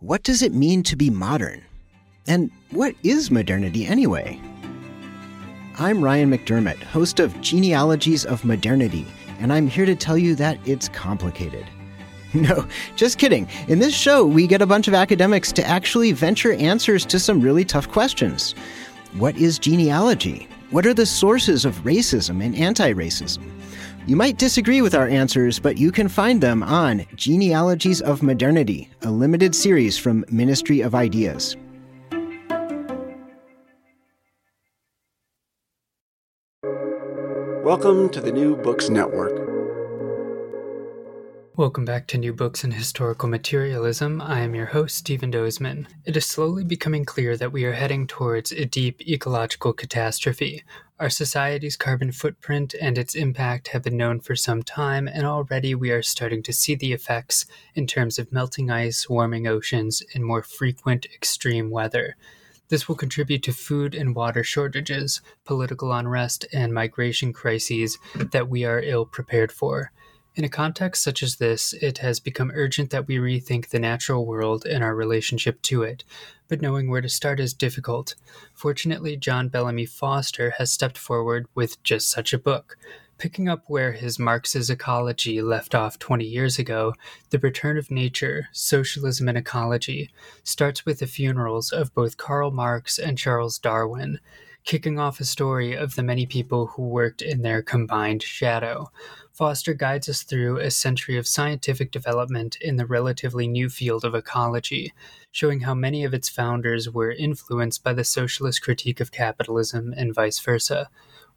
What does it mean to be modern? And what is modernity anyway? I'm Ryan McDermott, host of Genealogies of Modernity, and I'm here to tell you that it's complicated. No, just kidding. In this show, we get a bunch of academics to actually venture answers to some really tough questions. What is genealogy? What are the sources of racism and anti racism? You might disagree with our answers, but you can find them on Genealogies of Modernity, a limited series from Ministry of Ideas. Welcome to the New Books Network. Welcome back to New Books in Historical Materialism. I am your host, Stephen Dozeman. It is slowly becoming clear that we are heading towards a deep ecological catastrophe. Our society's carbon footprint and its impact have been known for some time, and already we are starting to see the effects in terms of melting ice, warming oceans, and more frequent extreme weather. This will contribute to food and water shortages, political unrest, and migration crises that we are ill prepared for. In a context such as this, it has become urgent that we rethink the natural world and our relationship to it, but knowing where to start is difficult. Fortunately, John Bellamy Foster has stepped forward with just such a book. Picking up where his Marx's Ecology left off 20 years ago, The Return of Nature, Socialism and Ecology starts with the funerals of both Karl Marx and Charles Darwin, kicking off a story of the many people who worked in their combined shadow. Foster guides us through a century of scientific development in the relatively new field of ecology, showing how many of its founders were influenced by the socialist critique of capitalism and vice versa.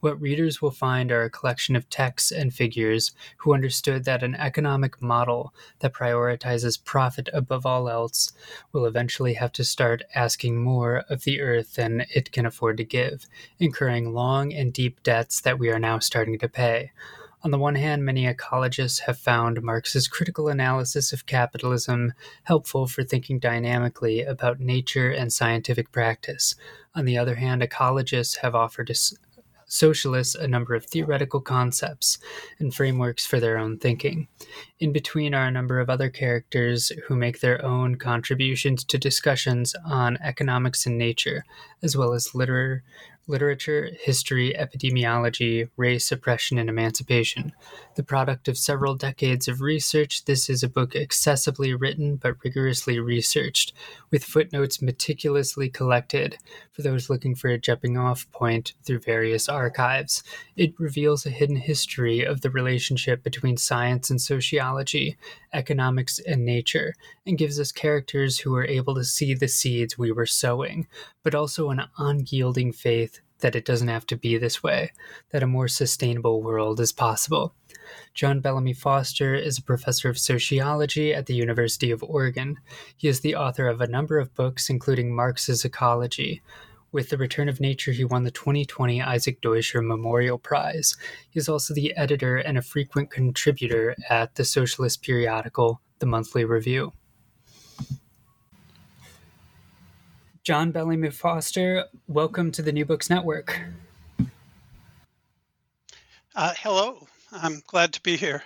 What readers will find are a collection of texts and figures who understood that an economic model that prioritizes profit above all else will eventually have to start asking more of the earth than it can afford to give, incurring long and deep debts that we are now starting to pay. On the one hand, many ecologists have found Marx's critical analysis of capitalism helpful for thinking dynamically about nature and scientific practice. On the other hand, ecologists have offered socialists a number of theoretical concepts and frameworks for their own thinking. In between are a number of other characters who make their own contributions to discussions on economics and nature, as well as liter- literature, history, epidemiology, race, oppression, and emancipation. The product of several decades of research, this is a book accessibly written but rigorously researched, with footnotes meticulously collected for those looking for a jumping off point through various archives. It reveals a hidden history of the relationship between science and sociology, economics and nature, and gives us characters who are able to see the seeds we were sowing, but also an unyielding faith that it doesn't have to be this way, that a more sustainable world is possible. John Bellamy Foster is a professor of sociology at the University of Oregon. He is the author of a number of books, including Marx's Ecology. With The Return of Nature, he won the 2020 Isaac Deutscher Memorial Prize. He is also the editor and a frequent contributor at the socialist periodical, The Monthly Review. John Bellamy Foster, welcome to the New Books Network. Uh, hello, I'm glad to be here.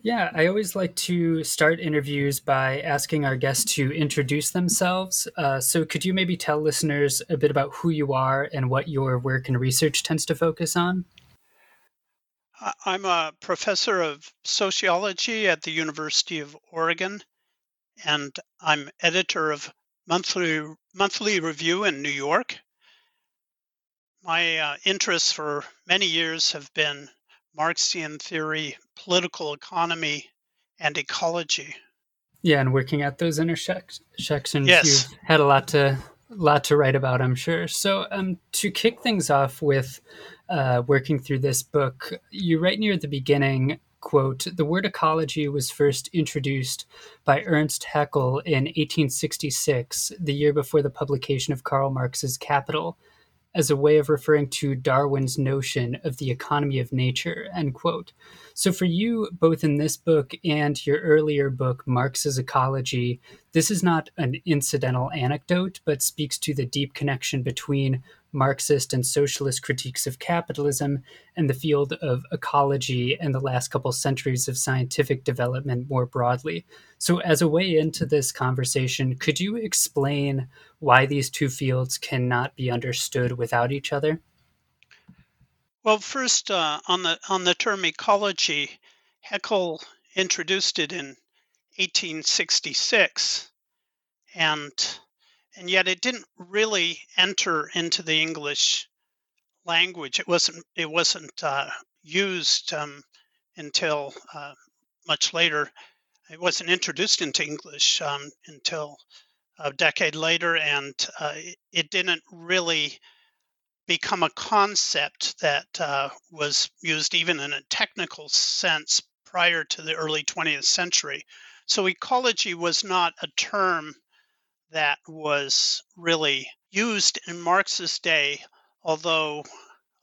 Yeah, I always like to start interviews by asking our guests to introduce themselves. Uh, so, could you maybe tell listeners a bit about who you are and what your work and research tends to focus on? I'm a professor of sociology at the University of Oregon, and I'm editor of Monthly, Monthly Review in New York. My uh, interests for many years have been Marxian theory, political economy, and ecology. Yeah, and working at those intersections, yes. you've had a lot to lot to write about, I'm sure. So, um, to kick things off with uh, working through this book, you write near the beginning, quote, the word ecology was first introduced by Ernst Haeckel in 1866, the year before the publication of Karl Marx's Capital, as a way of referring to Darwin's notion of the economy of nature, end quote. So, for you, both in this book and your earlier book, Marx's Ecology, this is not an incidental anecdote, but speaks to the deep connection between Marxist and socialist critiques of capitalism and the field of ecology and the last couple centuries of scientific development more broadly. So, as a way into this conversation, could you explain why these two fields cannot be understood without each other? Well, first uh, on the on the term ecology, Haeckel introduced it in 1866, and and yet it didn't really enter into the English language. It wasn't it wasn't uh, used um, until uh, much later. It wasn't introduced into English um, until a decade later, and uh, it didn't really become a concept that uh, was used even in a technical sense prior to the early 20th century. So ecology was not a term that was really used in Marx's day, although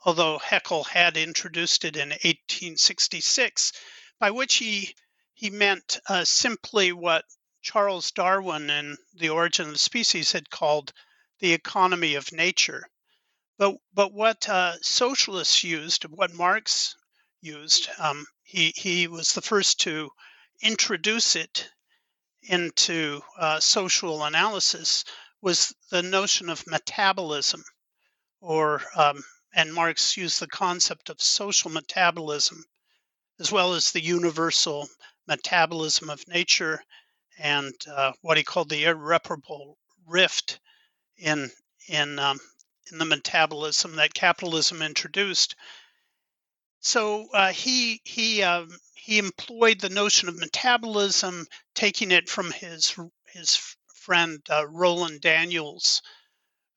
although Haeckel had introduced it in 1866, by which he he meant uh, simply what Charles Darwin in The Origin of Species had called the economy of nature. But but what uh, socialists used, what Marx used, um, he he was the first to introduce it into uh, social analysis was the notion of metabolism, or um, and Marx used the concept of social metabolism, as well as the universal metabolism of nature, and uh, what he called the irreparable rift in in um, in the metabolism that capitalism introduced. So uh, he he um, he employed the notion of metabolism, taking it from his his friend uh, Roland Daniels,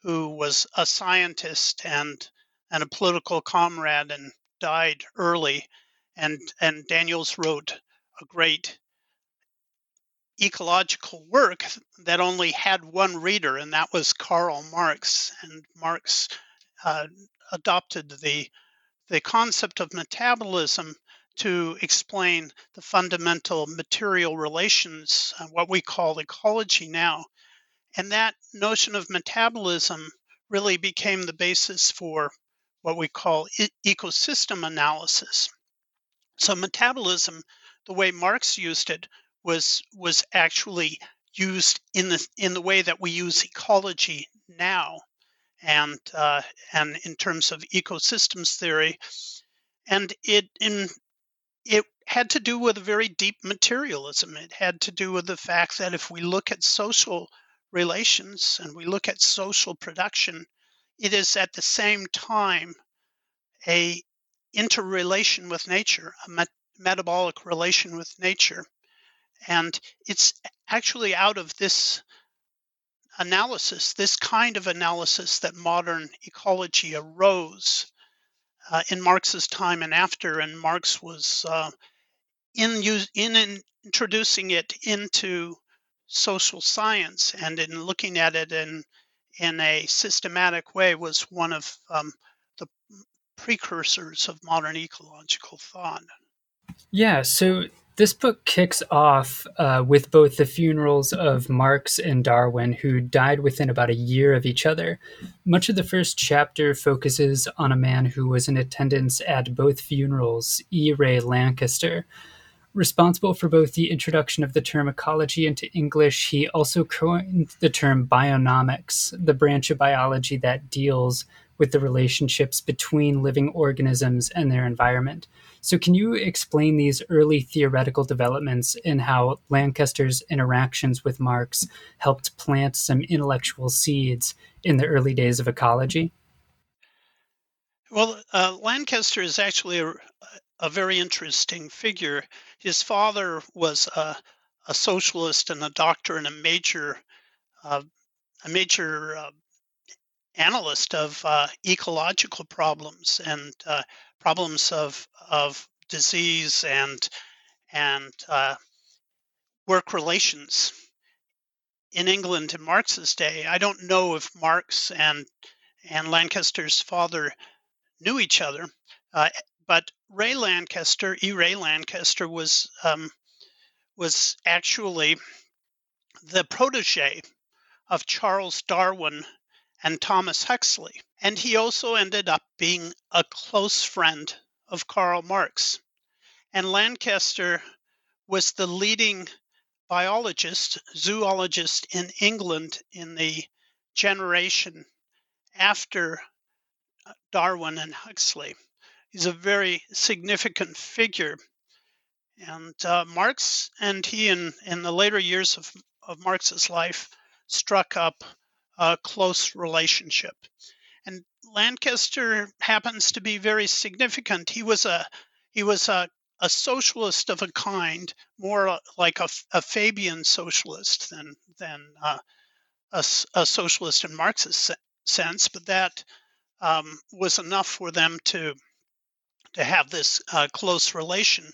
who was a scientist and and a political comrade and died early, and and Daniels wrote a great ecological work that only had one reader, and that was Karl Marx. And Marx uh, adopted the the concept of metabolism to explain the fundamental material relations, uh, what we call ecology now. And that notion of metabolism really became the basis for what we call e- ecosystem analysis. So, metabolism, the way Marx used it, was was actually used in the in the way that we use ecology now, and uh, and in terms of ecosystems theory, and it in it had to do with a very deep materialism. It had to do with the fact that if we look at social relations and we look at social production, it is at the same time a interrelation with nature, a met- metabolic relation with nature. And it's actually out of this analysis, this kind of analysis, that modern ecology arose uh, in Marx's time and after. And Marx was uh, in, in, in introducing it into social science and in looking at it in in a systematic way was one of um, the precursors of modern ecological thought. Yeah, so this book kicks off uh, with both the funerals of Marx and Darwin, who died within about a year of each other. Much of the first chapter focuses on a man who was in attendance at both funerals, E. Ray Lankester. Responsible for both the introduction of the term ecology into English, he also coined the term bionomics, the branch of biology that deals with the relationships between living organisms and their environment. So, can you explain these early theoretical developments and how Lankester's interactions with Marx helped plant some intellectual seeds in the early days of ecology? Well, uh, Lankester is actually a, a, very interesting figure. His father was a, a, socialist and a doctor and a major, uh, a major uh, analyst of uh, ecological problems and uh, problems of of disease and and uh, work relations in England in Marx's day. I don't know if Marx and and Lankester's father knew each other. Uh, but Ray Lankester, E. Ray Lankester, was um, was actually the protege of Charles Darwin and Thomas Huxley, and he also ended up being a close friend of Karl Marx. And Lankester was the leading biologist, zoologist in England in the generation after Darwin and Huxley. He's a very significant figure. And uh, Marx and he, in, in the later years of, of Marx's life, struck up a close relationship. Lankester happens to be very significant. He was a he was a, a socialist of a kind, more like a, a Fabian socialist than than uh, a, a socialist in Marxist sense. But that um, was enough for them to to have this uh, close relation.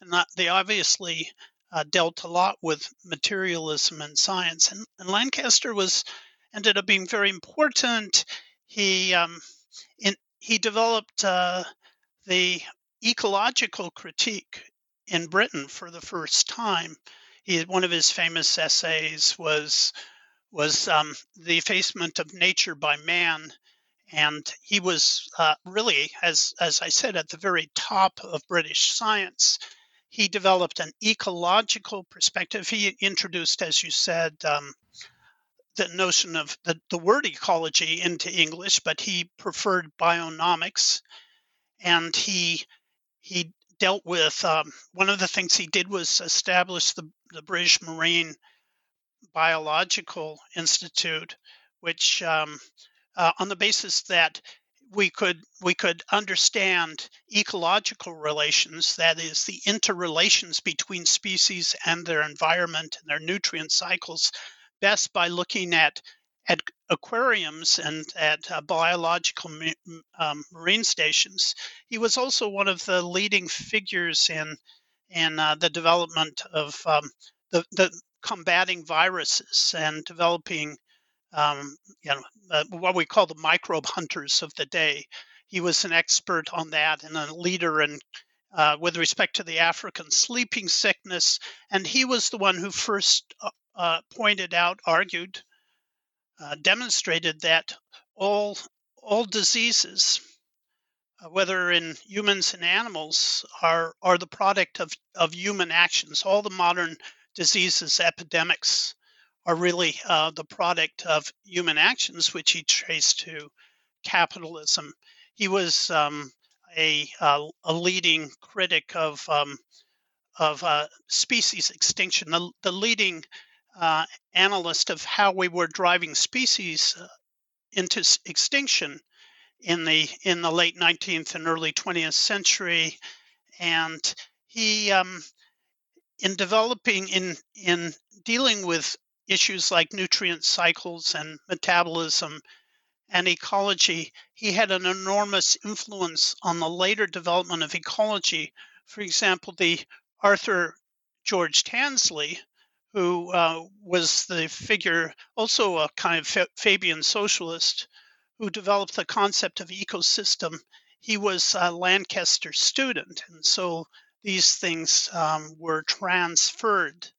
And not, they obviously uh, dealt a lot with materialism and science. And, and, Lankester was ended up being very important. He um, in, he developed uh, the ecological critique in Britain for the first time. He, one of his famous essays was was um, the effacement of nature by man and he was uh, really, as as I said, at the very top of British science. He developed an ecological perspective. He introduced, as you said, um, the notion of the, the word ecology into English, but he preferred bionomics, and he he dealt with um, one of the things he did was establish the, the British Marine Biological Institute, which um, uh, on the basis that we could we could understand ecological relations that is the interrelations between species and their environment and their nutrient cycles best by looking at at aquariums and at uh, biological um, marine stations he was also one of the leading figures in in uh, the development of um, the, the combating viruses and developing um, you know, uh, what we call the microbe hunters of the day. He was an expert on that and a leader in uh, with respect to the African sleeping sickness, and he was the one who first uh, pointed out, argued, uh, demonstrated that all all diseases, uh, whether in humans and animals, are are the product of of human actions. All the modern diseases, epidemics, are really uh, the product of human actions, which he traced to capitalism. He was um, a, a leading critic of um, of uh, species extinction, the, the leading uh, analyst of how we were driving species uh, into extinction in the in the late 19th and early 20th century, and he um, in developing in in dealing with issues like nutrient cycles and metabolism and ecology, he had an enormous influence on the later development of ecology. For example, the Arthur George Tansley, who uh, was the figure, also a kind of Fabian socialist, who developed the concept of ecosystem. He was a Lankester student, and so these things um, were transferred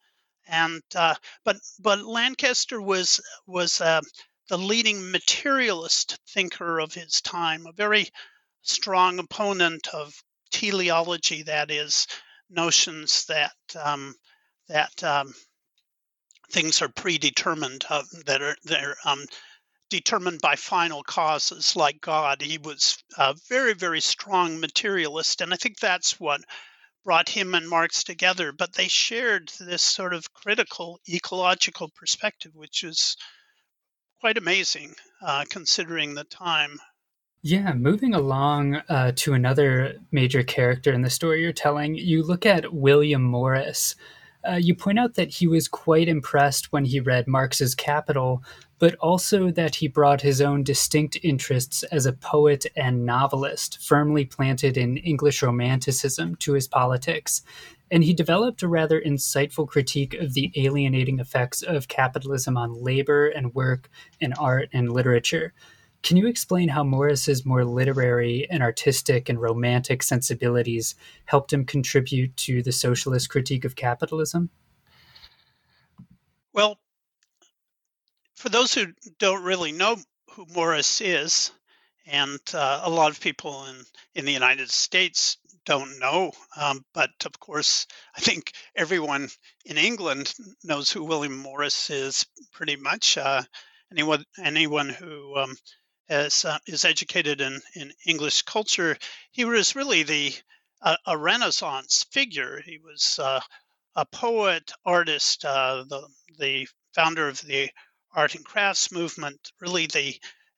and uh, but but Lankester was was uh, the leading materialist thinker of his time, a very strong opponent of teleology, that is, notions that um, that um, things are predetermined, uh, that are they're um, determined by final causes like God. He was a very, very strong materialist. And I think that's what brought him and Marx together. But they shared this sort of critical ecological perspective, which is quite amazing uh, considering the time. Yeah, moving along uh, to another major character in the story you're telling, you look at William Morris. Uh, you point out that he was quite impressed when he read Marx's Capital, but also that he brought his own distinct interests as a poet and novelist, firmly planted in English Romanticism, to his politics. And he developed a rather insightful critique of the alienating effects of capitalism on labor and work and art and literature. Can you explain how Morris's more literary and artistic and romantic sensibilities helped him contribute to the socialist critique of capitalism? Well, for those who don't really know who Morris is, and uh, a lot of people in, in the United States don't know, um, but of course, I think everyone in England knows who William Morris is pretty much. Uh, anyone anyone who um, as, uh, is educated in, in English culture, he was really the uh, a Renaissance figure. He was uh, a poet, artist, uh, the the founder of the art and crafts movement. Really, the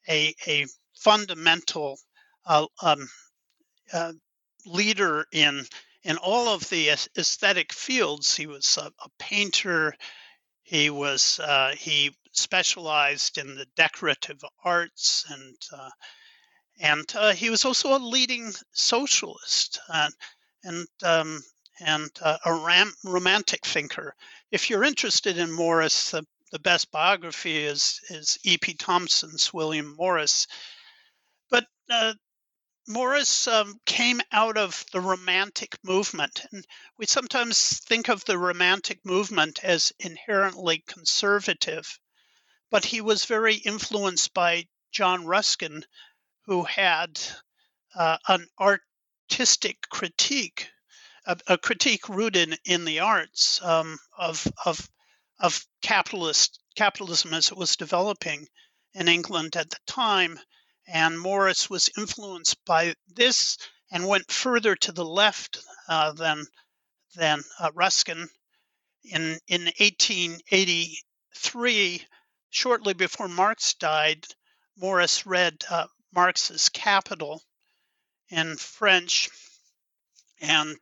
a a fundamental uh, um, uh, leader in in all of the aesthetic fields. He was a, a painter. He was he specialized in the decorative arts and uh, and uh, he was also a leading socialist and and um, and uh, a ram- romantic thinker. If you're interested in Morris, the, the best biography is is E.P. Thompson's William Morris. But uh, Morris um, came out of the Romantic movement, and we sometimes think of the Romantic movement as inherently conservative but he was very influenced by John Ruskin, who had uh, an artistic critique, a, a, critique rooted in the arts um, of, of, of capitalist capitalism as it was developing in England at the time. And Morris was influenced by this and went further to the left uh, than than uh, Ruskin. In in 1883, shortly before Marx died, Morris read uh, Marx's Capital in French, and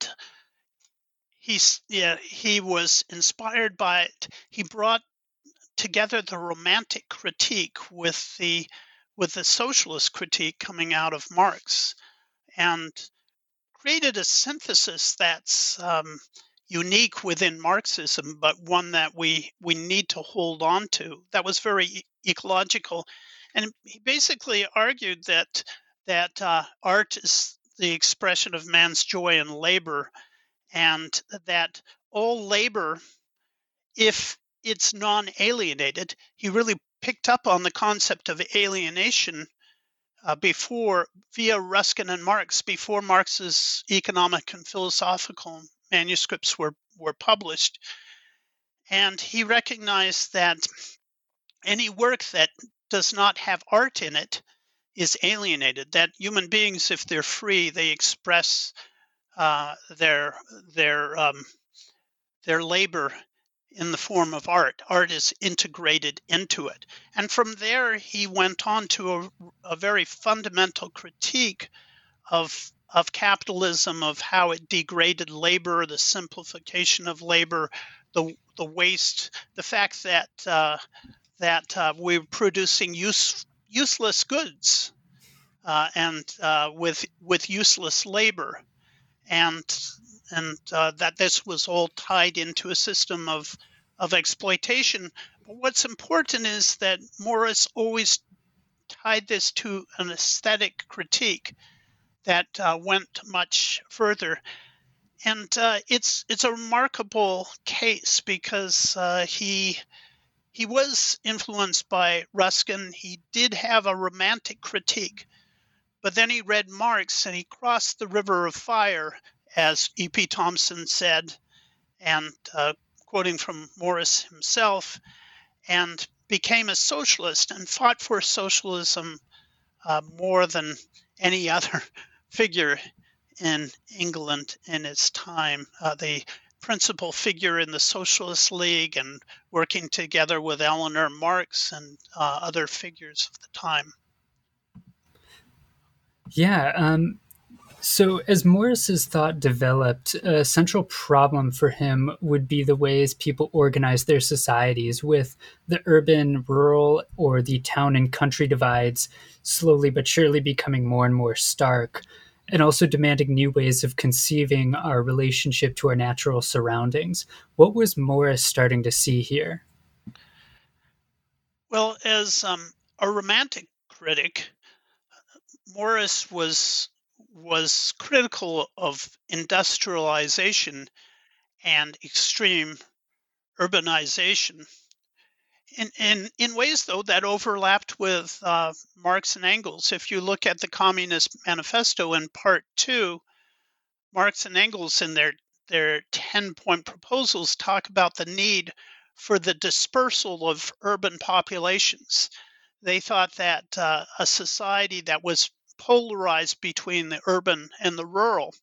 he's yeah, he was inspired by it. He brought together the romantic critique with the with the socialist critique coming out of Marx, and created a synthesis that's um, unique within Marxism, but one that we we need to hold on to. That was very ecological, and he basically argued that that uh, art is the expression of man's joy and labor, and that all labor, if it's non-alienated, he really picked up on the concept of alienation uh, before via Ruskin and Marx before Marx's economic and philosophical manuscripts were, were published. And he recognized that any work that does not have art in it is alienated. That human beings, if they're free, they express uh, their their um, their labor in the form of art. Art is integrated into it. And from there, he went on to a, a very fundamental critique of of capitalism, of how it degraded labor, the simplification of labor, the the waste, the fact that uh, that uh, we're producing use, useless goods uh, and uh, with with useless labor, and and uh, that this was all tied into a system of of exploitation. But what's important is that Morris always tied this to an aesthetic critique that uh, went much further. And uh, it's it's a remarkable case because uh, he he was influenced by Ruskin. He did have a romantic critique, but then he read Marx and he crossed the river of fire, as E.P. Thompson said, and uh, quoting from Morris himself, and became a socialist and fought for socialism uh, more than any other figure in England in its time. Uh, the principal figure in the Socialist League and working together with Eleanor Marx and uh, other figures of the time. Yeah. Um, so, as Morris's thought developed, a central problem for him would be the ways people organize their societies, with the urban, rural, or the town and country divides slowly but surely becoming more and more stark and also demanding new ways of conceiving our relationship to our natural surroundings. What was Morris starting to see here? Well, as um, a romantic critic, Morris was was critical of industrialization and extreme urbanization in, in, in ways, though, that overlapped with uh, Marx and Engels. If you look at the Communist Manifesto in Part 2, Marx and Engels, in their, their 10 point proposals, talk about the need for the dispersal of urban populations. They thought that uh, a society that was polarized between the urban and the rural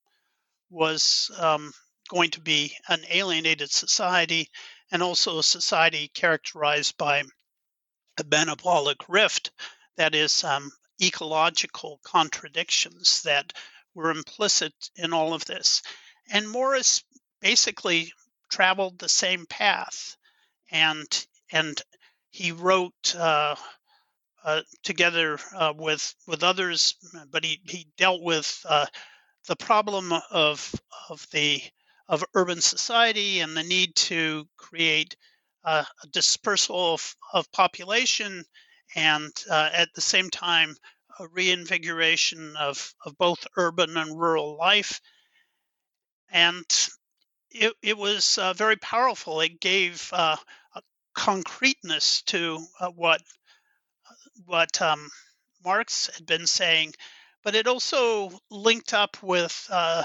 was um, going to be an alienated society and also a society characterized by a metabolic rift, that is, um, ecological contradictions that were implicit in all of this. And Morris basically traveled the same path, and and he wrote uh, uh, together uh, with with others, but he he dealt with uh, the problem of of the of urban society and the need to create uh, a dispersal of, of population and uh, at the same time a reinvigoration of, of both urban and rural life. And it, it was uh, very powerful. It gave uh, concreteness to uh, what what um, Marx had been saying, but it also linked up with uh,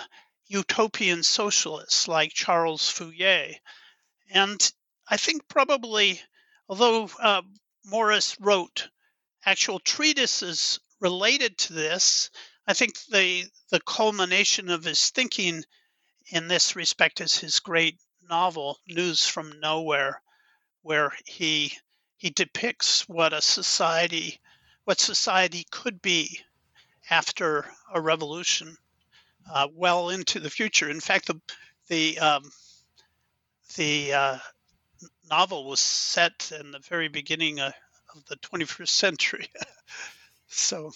utopian socialists like Charles Fourier. And I think probably, although uh, Morris wrote actual treatises related to this, I think the the culmination of his thinking in this respect is his great novel News from Nowhere, where he he depicts what a society what society could be after a revolution uh, well into the future. In fact, the the um, the uh, novel was set in the very beginning uh, of the 21st century. so.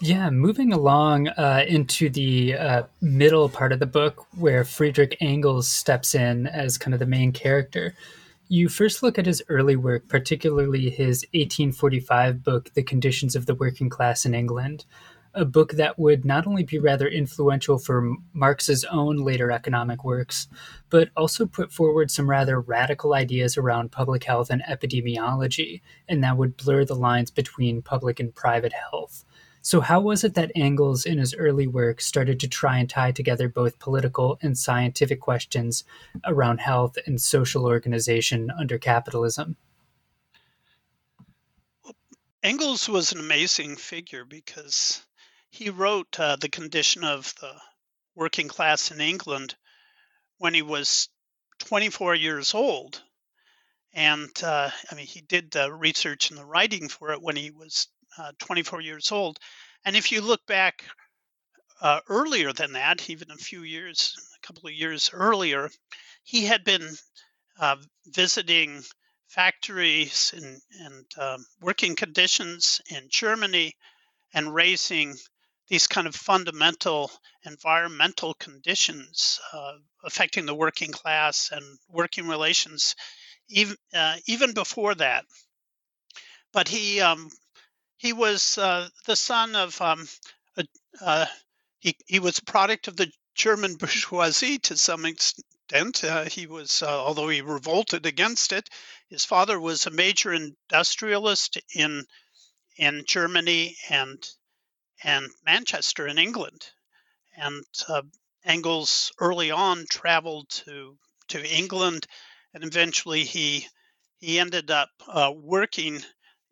Yeah, moving along uh, into the uh, middle part of the book where Friedrich Engels steps in as kind of the main character. You first look at his early work, particularly his 1845 book, The Conditions of the Working Class in England, a book that would not only be rather influential for Marx's own later economic works, but also put forward some rather radical ideas around public health and epidemiology, and that would blur the lines between public and private health. So, how was it that Engels, in his early work, started to try and tie together both political and scientific questions around health and social organization under capitalism? Engels was an amazing figure because he wrote uh, The Condition of the Working Class in England when he was 24 years old. And uh, I mean, he did the research and the writing for it when he was uh, 24 years old. And if you look back uh, earlier than that, even a few years, a couple of years earlier, he had been uh, visiting factories and, and um, working conditions in Germany and raising these kind of fundamental environmental conditions uh, affecting the working class and working relations even uh, even before that. But he um, he was uh, the son of um, a, uh, he he was a product of the German bourgeoisie to some extent. Uh, he was uh, although he revolted against it. His father was a major industrialist in in Germany and and Manchester in England. And uh, Engels early on traveled to to England, and eventually he he ended up uh, working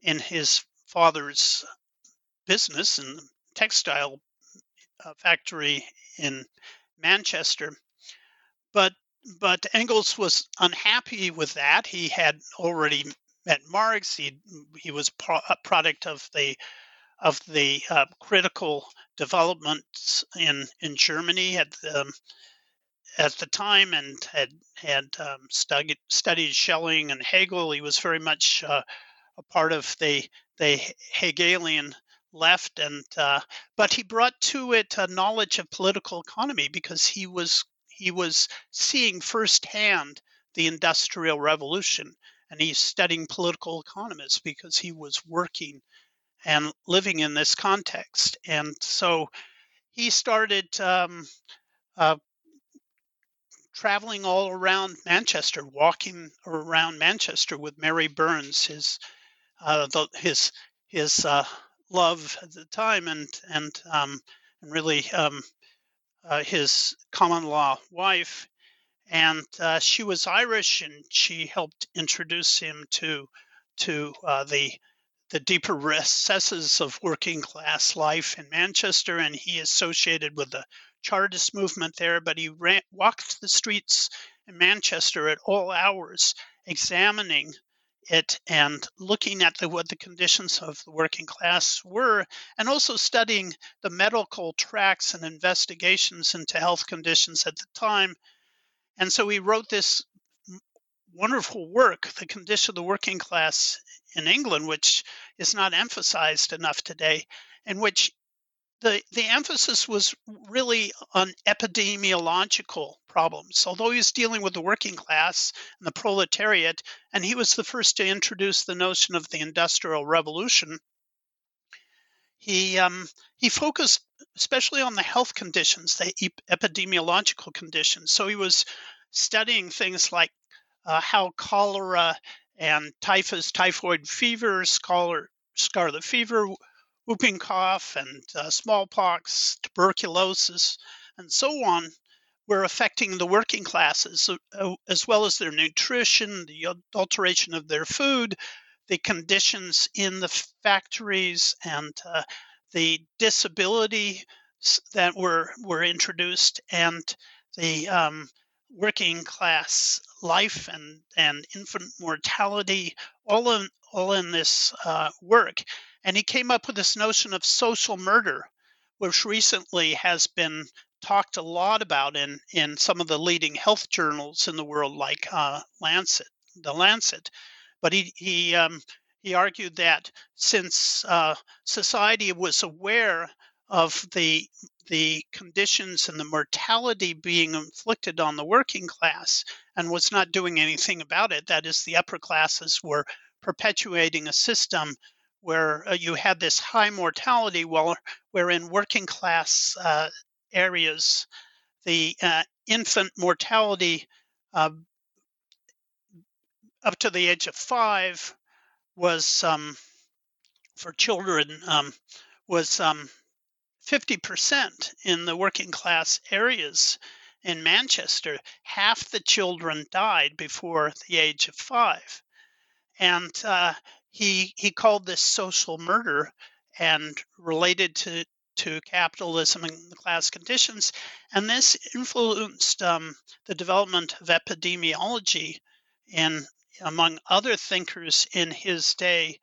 in his father's business in the textile uh, factory in Manchester. But but Engels was unhappy with that. He had already met Marx. He he was pro- a product of the of the uh, critical developments in in Germany at the, um, at the time, and had had um, studied studied Schelling and Hegel. He was very much uh, a part of the the Hegelian left, and uh, but he brought to it a knowledge of political economy because he was he was seeing firsthand the industrial revolution and he's studying political economists because he was working and living in this context. And so he started um, uh, traveling all around manchester walking around manchester with mary burns his uh, the, his his uh, love at the time and and um, and really um, uh, his common law wife, and uh, she was Irish, and she helped introduce him to to uh, the the deeper recesses of working class life in Manchester, and he associated with the Chartist movement there. But he ran, walked the streets in Manchester at all hours, examining it and looking at the, what the conditions of the working class were, and also studying the medical tracks and investigations into health conditions at the time. And so he wrote this wonderful work, The Condition of the Working Class in England, which is not emphasized enough today, in which the, the emphasis was really on epidemiological problems. Although he was dealing with the working class and the proletariat, and he was the first to introduce the notion of the Industrial Revolution, he, um, he focused especially on the health conditions, the epidemiological conditions. So he was studying things like uh, how cholera and typhus, typhoid fever, scarlet fever whooping cough and uh, smallpox, tuberculosis, and so on were affecting the working classes uh, as well as their nutrition, the adulteration of their food, the conditions in the factories, and uh, the disability that were were introduced, and the um, working class life and and infant mortality, all in all in this uh, work. And he came up with this notion of social murder, which recently has been talked a lot about in, in some of the leading health journals in the world, like uh, Lancet, the Lancet. But he he um, he argued that since uh, society was aware of the the conditions and the mortality being inflicted on the working class and was not doing anything about it, that is, the upper classes were perpetuating a system where uh, you had this high mortality, while where in working class uh, areas, the uh, infant mortality uh, up to the age of five was um, for children um, was um, 50% in the working class areas in Manchester. Half the children died before the age of five. And uh, he he called this social murder and related to to capitalism and the class conditions, and this influenced um, the development of epidemiology in among other thinkers in his day,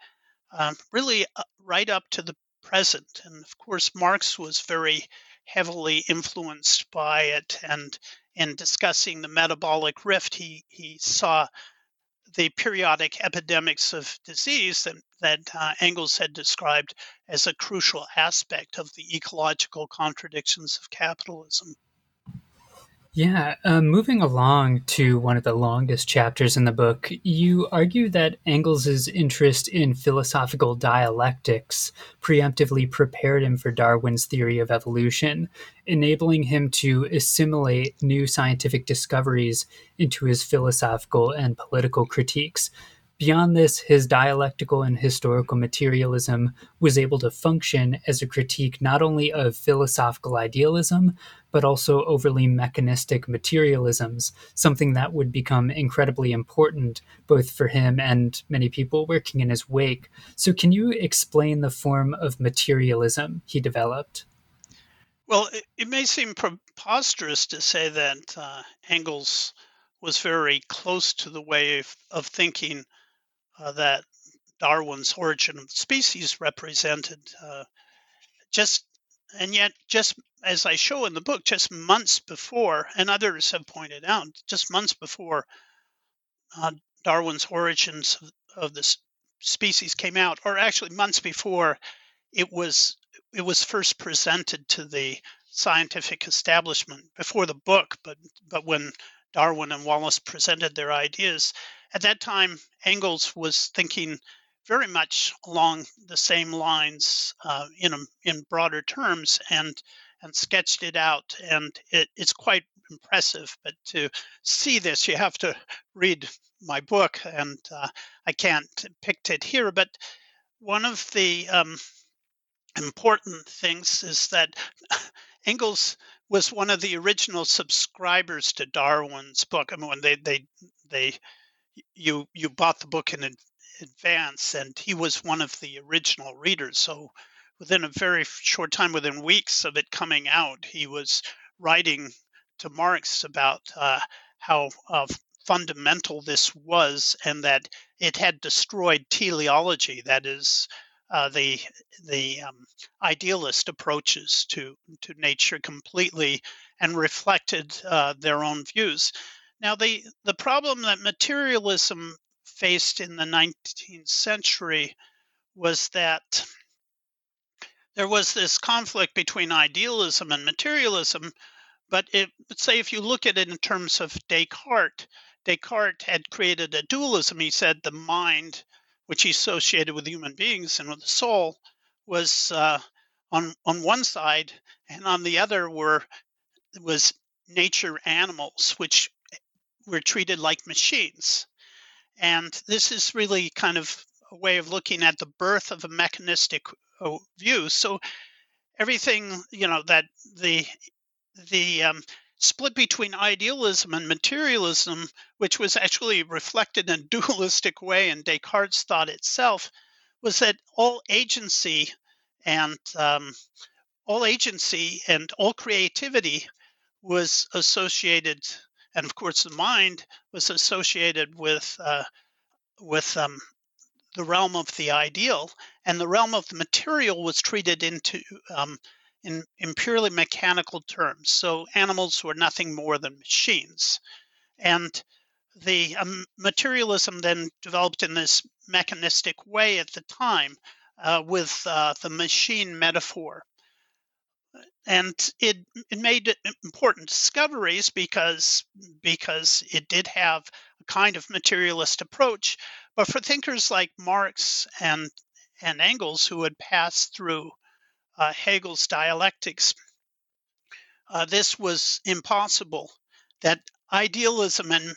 um, really uh, right up to the present. And of course, Marx was very heavily influenced by it, and in discussing the metabolic rift, he he saw the periodic epidemics of disease that, that uh, Engels had described as a crucial aspect of the ecological contradictions of capitalism. Yeah, uh, moving along to one of the longest chapters in the book, you argue that Engels' interest in philosophical dialectics preemptively prepared him for Darwin's theory of evolution, enabling him to assimilate new scientific discoveries into his philosophical and political critiques. Beyond this, his dialectical and historical materialism was able to function as a critique not only of philosophical idealism, but also overly mechanistic materialisms, something that would become incredibly important both for him and many people working in his wake. So, can you explain the form of materialism he developed? Well, it, may seem preposterous to say that uh, Engels was very close to the way of, of thinking that Darwin's Origin of Species represented. Uh, just and yet, just as I show in the book, just months before, and others have pointed out, just months before uh, Darwin's Origins of, of the Species came out, or actually months before it was it was first presented to the scientific establishment before the book, but but when Darwin and Wallace presented their ideas, at that time, Engels was thinking very much along the same lines uh, in a, in broader terms and and sketched it out. And it, it's quite impressive but to see this you have to read my book and uh, i can't depict it here but one of the um, important things is that engels was one of the original subscribers to darwin's book. I mean when they they they you you bought the book in advance, and he was one of the original readers. So within a very short time, within weeks of it coming out, he was writing to Marx about uh, how uh, fundamental this was, and that it had destroyed teleology. That is. Uh, the the um, idealist approaches to to nature completely and reflected uh, their own views. Now, the, the problem that materialism faced in the 19th century was that there was this conflict between idealism and materialism. But it, say if you look at it in terms of Descartes, Descartes had created a dualism. He said the mind, which he associated with human beings and with the soul, was uh, on on one side, and on the other were was nature animals, which we're treated like machines. And this is really kind of a way of looking at the birth of a mechanistic view. So everything, you know, that the the um, split between idealism and materialism, which was actually reflected in a dualistic way in Descartes' thought itself, was that all agency and um, all agency and all creativity was associated and of course the mind was associated with uh, with um, the realm of the ideal, and the realm of the material was treated into um, in, in purely mechanical terms. So animals were nothing more than machines, and the um, materialism then developed in this mechanistic way at the time uh, with uh, the machine metaphor and it, it made important discoveries because because it did have a kind of materialist approach. But for thinkers like marx and and engels who had passed through uh, hegel's dialectics uh, this was impossible that idealism and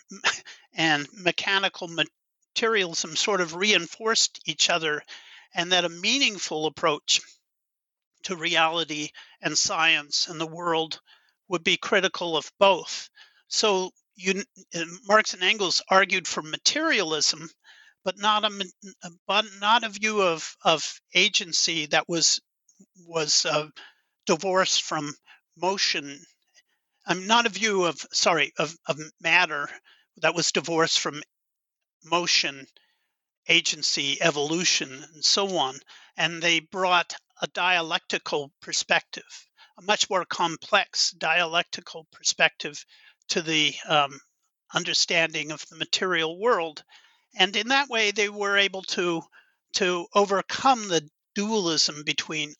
and mechanical materialism sort of reinforced each other and that a meaningful approach to reality and science and the world would be critical of both. So you, Marx and Engels argued for materialism, but not a but not a view of of agency that was was uh, divorced from motion. I'm not a view of sorry of, of matter that was divorced from motion, agency, evolution, and so on. And they brought a dialectical perspective, a much more complex dialectical perspective to the um, understanding of the material world. And in that way, they were able to, to overcome the dualism between,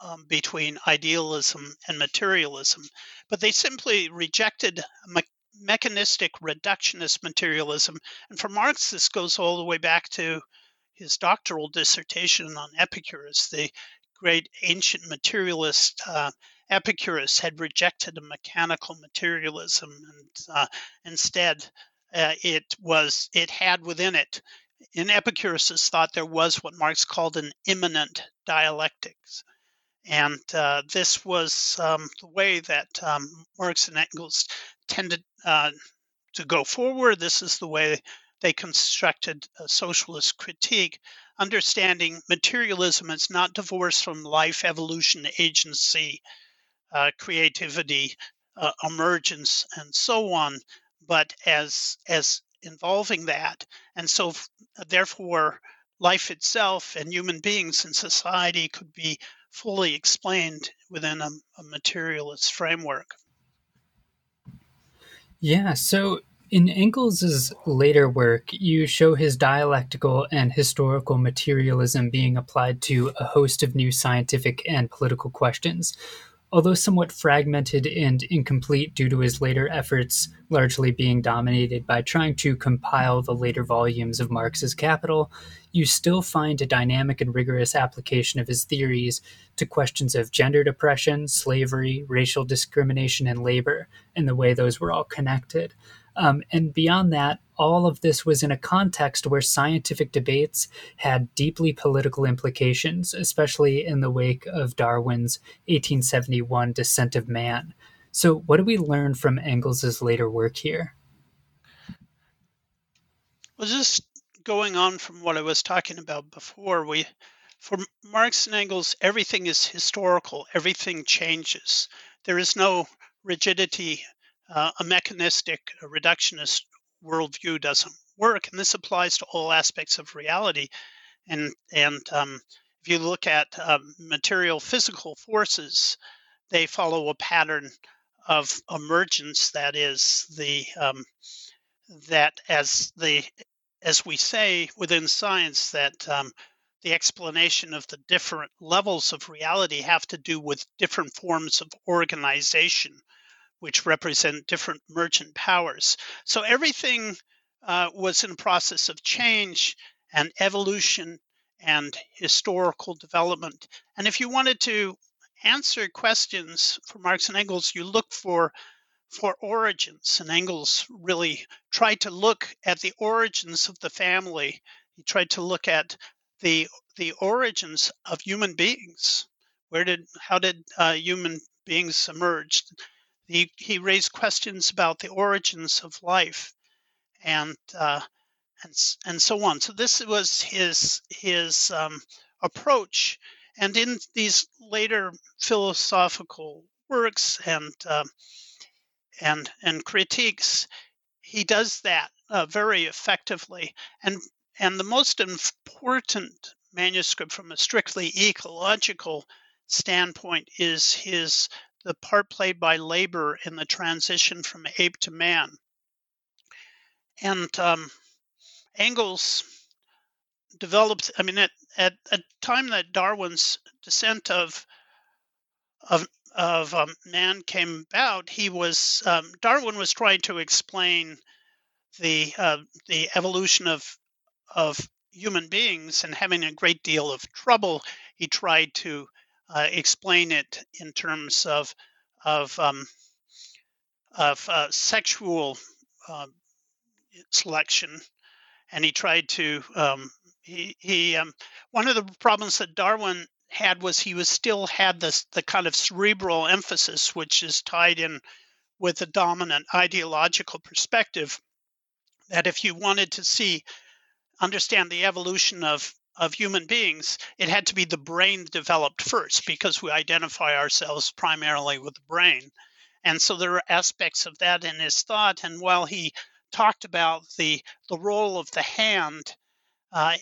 um, between idealism and materialism. But they simply rejected me- mechanistic reductionist materialism. And for Marx, this goes all the way back to his doctoral dissertation on Epicurus, the great ancient materialist uh, Epicurus had rejected a mechanical materialism, and uh, instead uh, it was it had within it in Epicurus's thought, there was what Marx called an immanent dialectics. And uh, this was um, the way that um, Marx and Engels tended uh, to go forward. This is the way they constructed a socialist critique, understanding materialism is not divorced from life, evolution, agency, uh, creativity, uh, emergence, and so on, but as as involving that. And so, therefore, life itself and human beings and society could be fully explained within a, a materialist framework. Yeah, so in Engels's later work, you show his dialectical and historical materialism being applied to a host of new scientific and political questions. Although somewhat fragmented and incomplete due to his later efforts largely being dominated by trying to compile the later volumes of Marx's Capital, you still find a dynamic and rigorous application of his theories to questions of gender oppression, slavery, racial discrimination, and labor, and the way those were all connected. Um, and beyond that, all of this was in a context where scientific debates had deeply political implications, especially in the wake of Darwin's 1871 Descent of Man. So, what do we learn from Engels' later work here? Well, just going on from what I was talking about before, we for Marx and Engels, everything is historical, everything changes. There is no rigidity uh, a mechanistic, a reductionist worldview doesn't work, and this applies to all aspects of reality. And and um, if you look at um, material physical forces, they follow a pattern of emergence. That is the um, that as the as we say within science that um, the explanation of the different levels of reality have to do with different forms of organization which represent different emergent powers. So everything uh, was in a process of change and evolution and historical development. And if you wanted to answer questions for Marx and Engels, you look for for origins. And Engels really tried to look at the origins of the family. He tried to look at the the origins of human beings. Where did how did uh, human beings emerge? He, he raised questions about the origins of life and uh, and and so on. So this was his his um, approach, and in these later philosophical works and uh, and and critiques, he does that uh, very effectively. And and the most important manuscript from a strictly ecological standpoint is his the part played by labor in the transition from ape to man. And um, Engels developed, I mean, at, at a time that Darwin's descent of of of um, man came about, he was um, Darwin was trying to explain the uh, the evolution of of human beings and having a great deal of trouble. He tried to uh, explain it in terms of of um, of uh, sexual uh, selection, and he tried to um, he he um, one of the problems that Darwin had was he was still had this the kind of cerebral emphasis which is tied in with the dominant ideological perspective that if you wanted to see understand the evolution of of human beings, it had to be the brain developed first because we identify ourselves primarily with the brain. And so there are aspects of that in his thought. And while he talked about the, the role of the hand uh,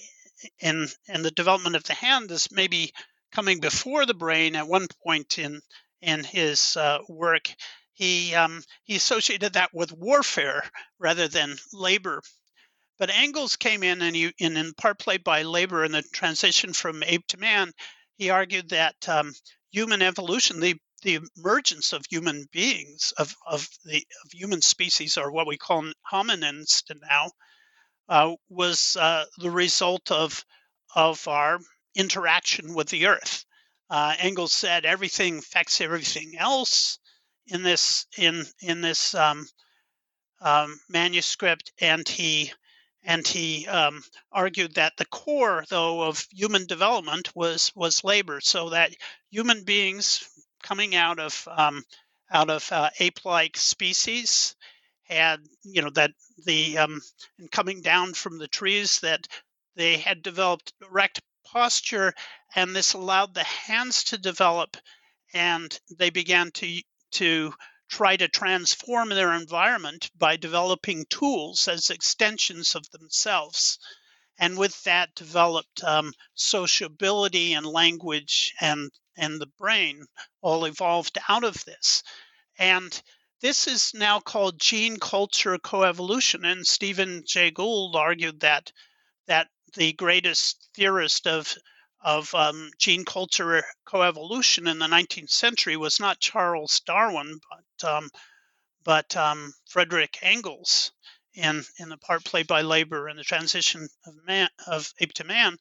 in, in the development of the hand as maybe coming before the brain at one point in, in his uh, work, he, um, he associated that with warfare rather than labor but Engels came in and, he, and in part played by labor in the transition from ape to man, he argued that um, human evolution, the the emergence of human beings, of, of the of human species, or what we call hominins now, uh, was uh, the result of of our interaction with the earth. Uh, Engels said everything affects everything else in this in in this um, um, manuscript, and he and he um, argued that the core, though, of human development was was labor, so that human beings coming out of um, out of uh, ape-like species had, you know, that the um, and coming down from the trees that they had developed erect posture, and this allowed the hands to develop, and they began to to try to transform their environment by developing tools as extensions of themselves. And with that, developed um, sociability and language and, and the brain all evolved out of this. And this is now called gene culture coevolution. And Stephen Jay Gould argued that that the greatest theorist of of um, gene culture coevolution in the 19th century was not Charles Darwin, but um, but um, Frederick Engels in in the part played by labor in the transition of man of ape to man.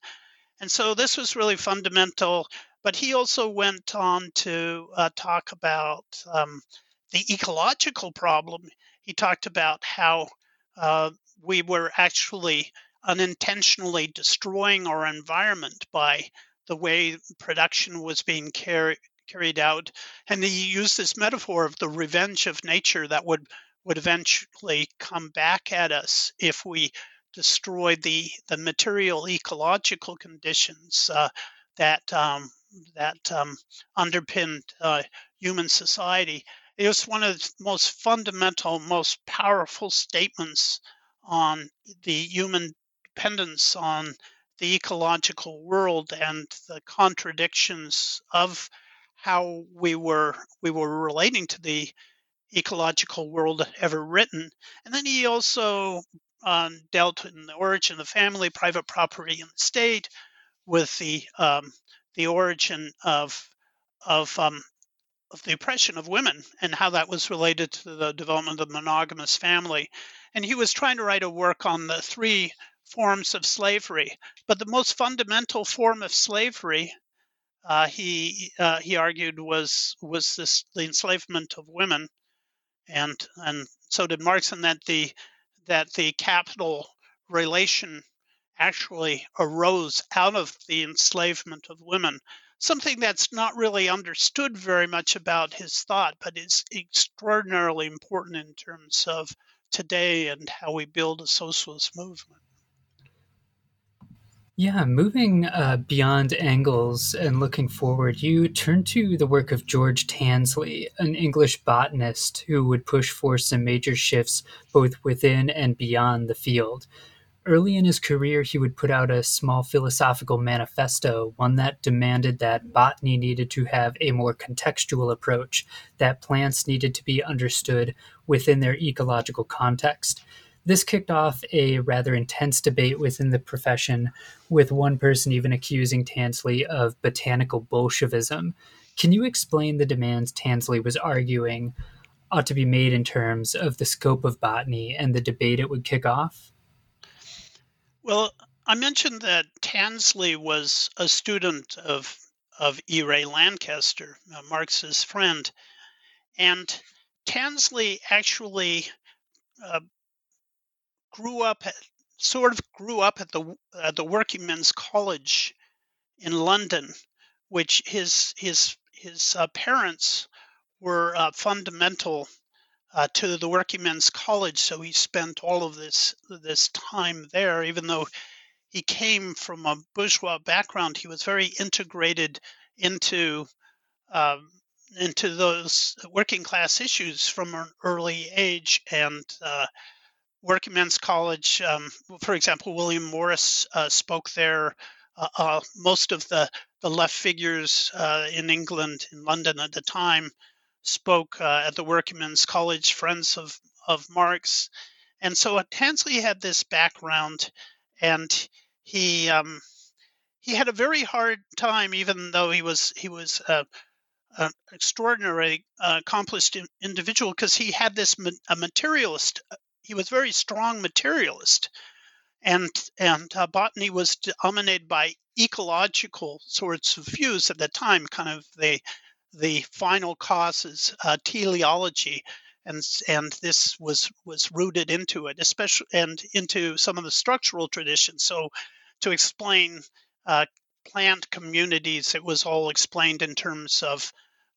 And so this was really fundamental. But he also went on to uh, talk about um, the ecological problem. He talked about how uh, we were actually unintentionally destroying our environment by the way production was being carried carried out. And he used this metaphor of the revenge of nature that would would eventually come back at us if we destroyed the the material ecological conditions uh, that um, that um, underpinned uh, human society. It was one of the most fundamental, most powerful statements on the human dependence on the ecological world and the contradictions of how we were we were relating to the ecological world ever written. And then he also um, dealt in the origin of family, private property, and the state, with the um, the origin of of um, of the oppression of women and how that was related to the development of the monogamous family. And he was trying to write a work on the three forms of slavery. But the most fundamental form of slavery, uh, he uh, he argued, was was this the enslavement of women, and and so did Marx, and that the that the capital relation actually arose out of the enslavement of women. Something that's not really understood very much about his thought, but is extraordinarily important in terms of today and how we build a socialist movement. Yeah, moving uh, beyond Engels and looking forward, you turn to the work of George Tansley, an English botanist who would push for some major shifts both within and beyond the field. Early in his career, he would put out a small philosophical manifesto, one that demanded that botany needed to have a more contextual approach, that plants needed to be understood within their ecological context. This kicked off a rather intense debate within the profession, with one person even accusing Tansley of botanical Bolshevism. Can you explain the demands Tansley was arguing ought to be made in terms of the scope of botany and the debate it would kick off? Well, I mentioned that Tansley was a student of of E. Ray Lankester, uh, Marx's friend, and Tansley actually uh, grew up sort of grew up at the the Working Men's College in London, which his his his uh, parents were uh, fundamental uh, to the Working Men's College. So he spent all of this this time there, even though he came from a bourgeois background. He was very integrated into um, into those working class issues from an early age, and uh, Working Men's College, um, for example, William Morris uh, spoke there. Uh, uh, most of the, the left figures uh, in England, in London at the time, spoke uh, at the Working Men's College, friends of, of Marx. And so Tansley had this background, and he um, he had a very hard time, even though he was he was uh, an extraordinary uh, accomplished individual, because he had this ma- a materialist he was very strong materialist, and and uh, botany was dominated by ecological sorts of views at the time, kind of the the final causes uh, teleology, and and this was was rooted into it, especially and into some of the structural traditions. So, to explain uh, plant communities, it was all explained in terms of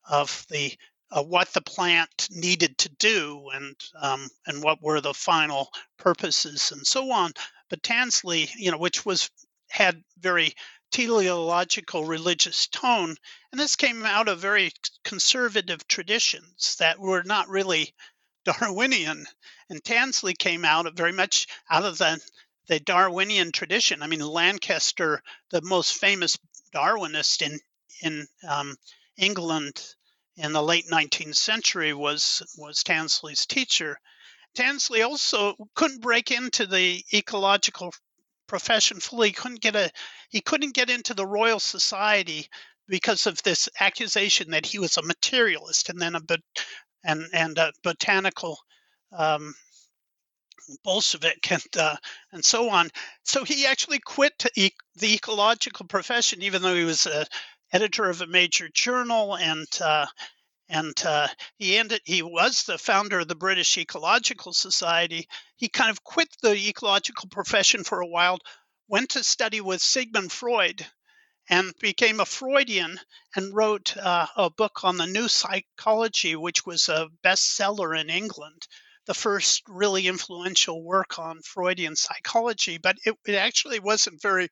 of the uh, what the plant needed to do and um, and what were the final purposes and so on. But Tansley, you know, which was had very teleological religious tone, and this came out of very conservative traditions that were not really Darwinian. And Tansley came out of very much out of the the Darwinian tradition. I mean, Lankester, the most famous Darwinist in in um, England in the late 19th century, was was Tansley's teacher. Tansley also couldn't break into the ecological profession fully. He couldn't get a he couldn't get into the Royal Society because of this accusation that he was a materialist and then a but and and a botanical um, Bolshevik and uh, and so on. So he actually quit e- the ecological profession, even though he was a editor of a major journal and uh, and uh, he ended. He was the founder of the British Ecological Society. He kind of quit the ecological profession for a while, went to study with Sigmund Freud, and became a Freudian and wrote uh, a book on the new psychology, which was a bestseller in England the first really influential work on Freudian psychology, but it, it actually wasn't very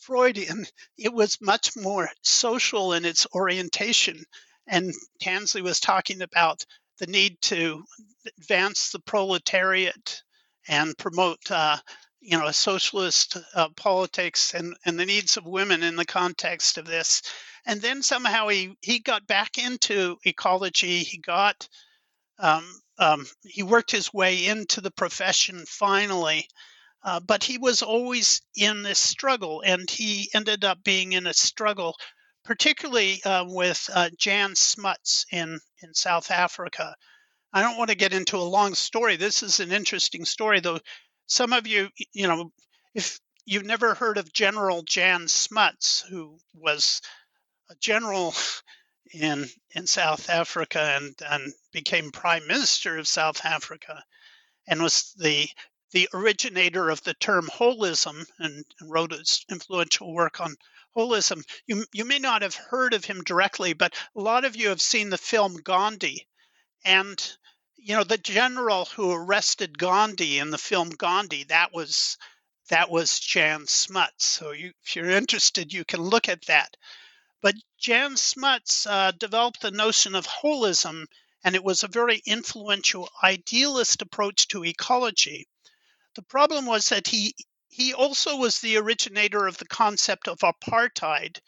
Freudian. It was much more social in its orientation. And Tansley was talking about the need to advance the proletariat and promote, uh, you know, a socialist uh, politics and, and the needs of women in the context of this. And then somehow he, he got back into ecology. He got um, um, he worked his way into the profession finally, uh, but he was always in this struggle, and he ended up being in a struggle, particularly uh, with uh, Jan Smuts in in South Africa. I don't want to get into a long story. This is an interesting story, though. Some of you, you know, if you've never heard of General Jan Smuts, who was a general in in South Africa and, and became prime minister of South Africa and was the the originator of the term holism and, and wrote his influential work on holism. You, you may not have heard of him directly, but a lot of you have seen the film Gandhi. And, you know, the general who arrested Gandhi in the film Gandhi, that was that was Jan Smuts. So you, if you're interested, you can look at that. But Jan Smuts uh, developed the notion of holism, and it was a very influential idealist approach to ecology. The problem was that he he also was the originator of the concept of apartheid,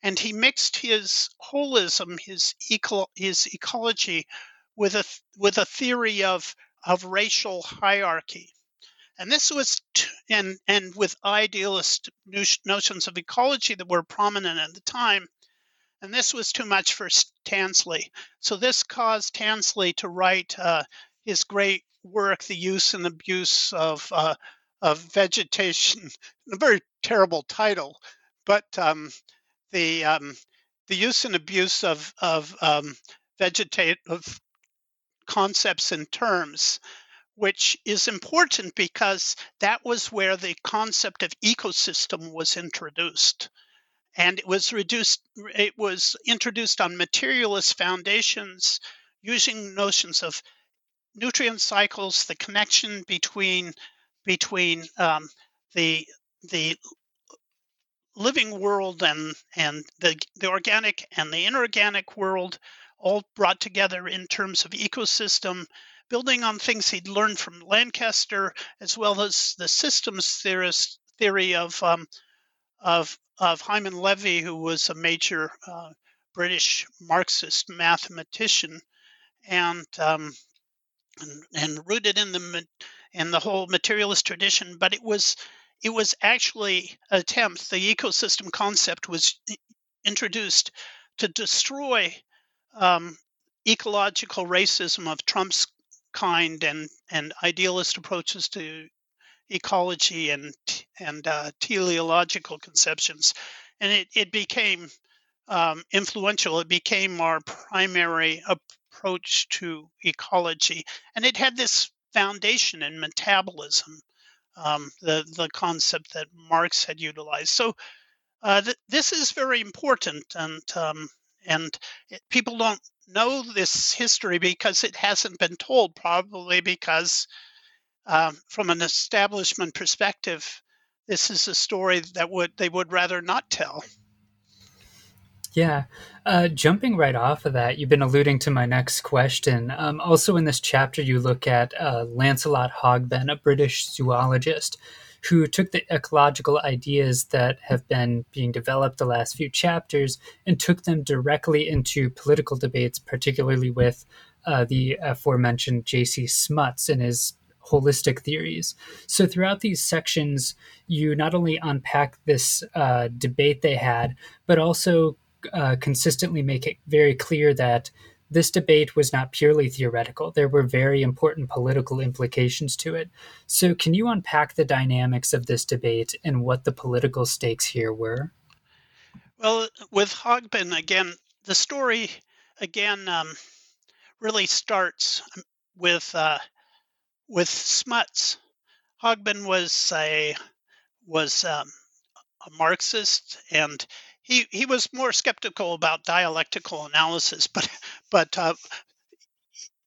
and he mixed his holism, his eco, his ecology, with a with a theory of of racial hierarchy. And this was, t- and and with idealist notions of ecology that were prominent at the time, and this was too much for Tansley. So this caused Tansley to write uh, his great work, The Use and Abuse of, uh, of Vegetation, a very terrible title, but um, the, um, the use and abuse of, of um, vegetative concepts and terms, which is important because that was where the concept of ecosystem was introduced. And it was reduced it was introduced on materialist foundations using notions of nutrient cycles the connection between between um, the the living world and and the the organic and the inorganic world all brought together in terms of ecosystem building on things he'd learned from Lankester as well as the systems theorist theory of um, of of Hyman Levy, who was a major uh, British Marxist mathematician, and, um, and and rooted in the in the whole materialist tradition. But it was it was actually an attempt. The ecosystem concept was introduced to destroy um, ecological racism of Trump's kind and and idealist approaches to ecology and and uh, teleological conceptions, and it it became um, influential. It became our primary approach to ecology, and it had this foundation in metabolism, um, the the concept that Marx had utilized. So uh, th- this is very important, and um, and it, people don't know this history because it hasn't been told. Probably because, um, from an establishment perspective, this is a story that would they would rather not tell. Yeah. Uh, jumping right off of that, you've been alluding to my next question. Um, also, in this chapter, you look at uh, Lancelot Hogben, a British zoologist who took the ecological ideas that have been being developed the last few chapters and took them directly into political debates, particularly with uh, the aforementioned J.C. Smuts and his holistic theories. So, throughout these sections, you not only unpack this uh, debate they had, but also uh, consistently make it very clear that this debate was not purely theoretical. There were very important political implications to it. So, can you unpack the dynamics of this debate and what the political stakes here were? Well, with Hogben, again, the story again um, really starts with uh, with Smuts. Hogben was a was um, a Marxist, and he he was more skeptical about dialectical analysis, but but uh,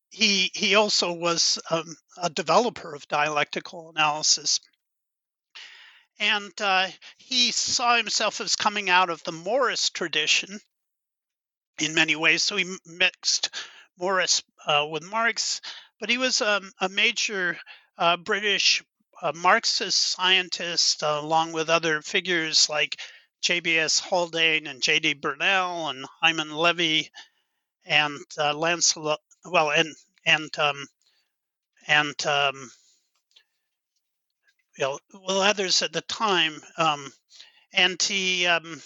he he also was um, a developer of dialectical analysis, and uh, he saw himself as coming out of the Morris tradition in many ways. So he mixed Morris uh, with Marx, but he was um, a major uh, British uh, Marxist scientist, uh, along with other figures like J.B.S. Haldane and J.D. Bernal and Hyman Levy and uh, Lancelot, well, and and um, and um, you know, well, others at the time, um, and he um,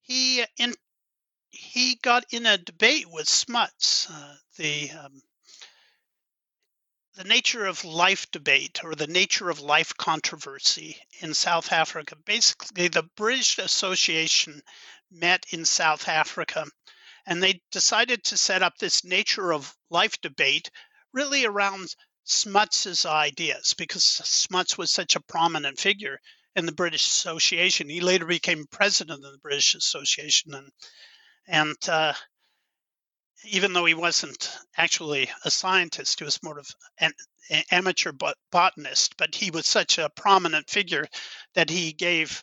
he in he got in a debate with Smuts, uh, the um, the nature of life debate or the nature of life controversy in South Africa. Basically, the British Association met in South Africa and they decided to set up this nature of life debate really around Smuts's ideas because Smuts was such a prominent figure in the British Association. He later became president of the British Association and and uh, even though he wasn't actually a scientist, he was more of an amateur botanist, but he was such a prominent figure that he gave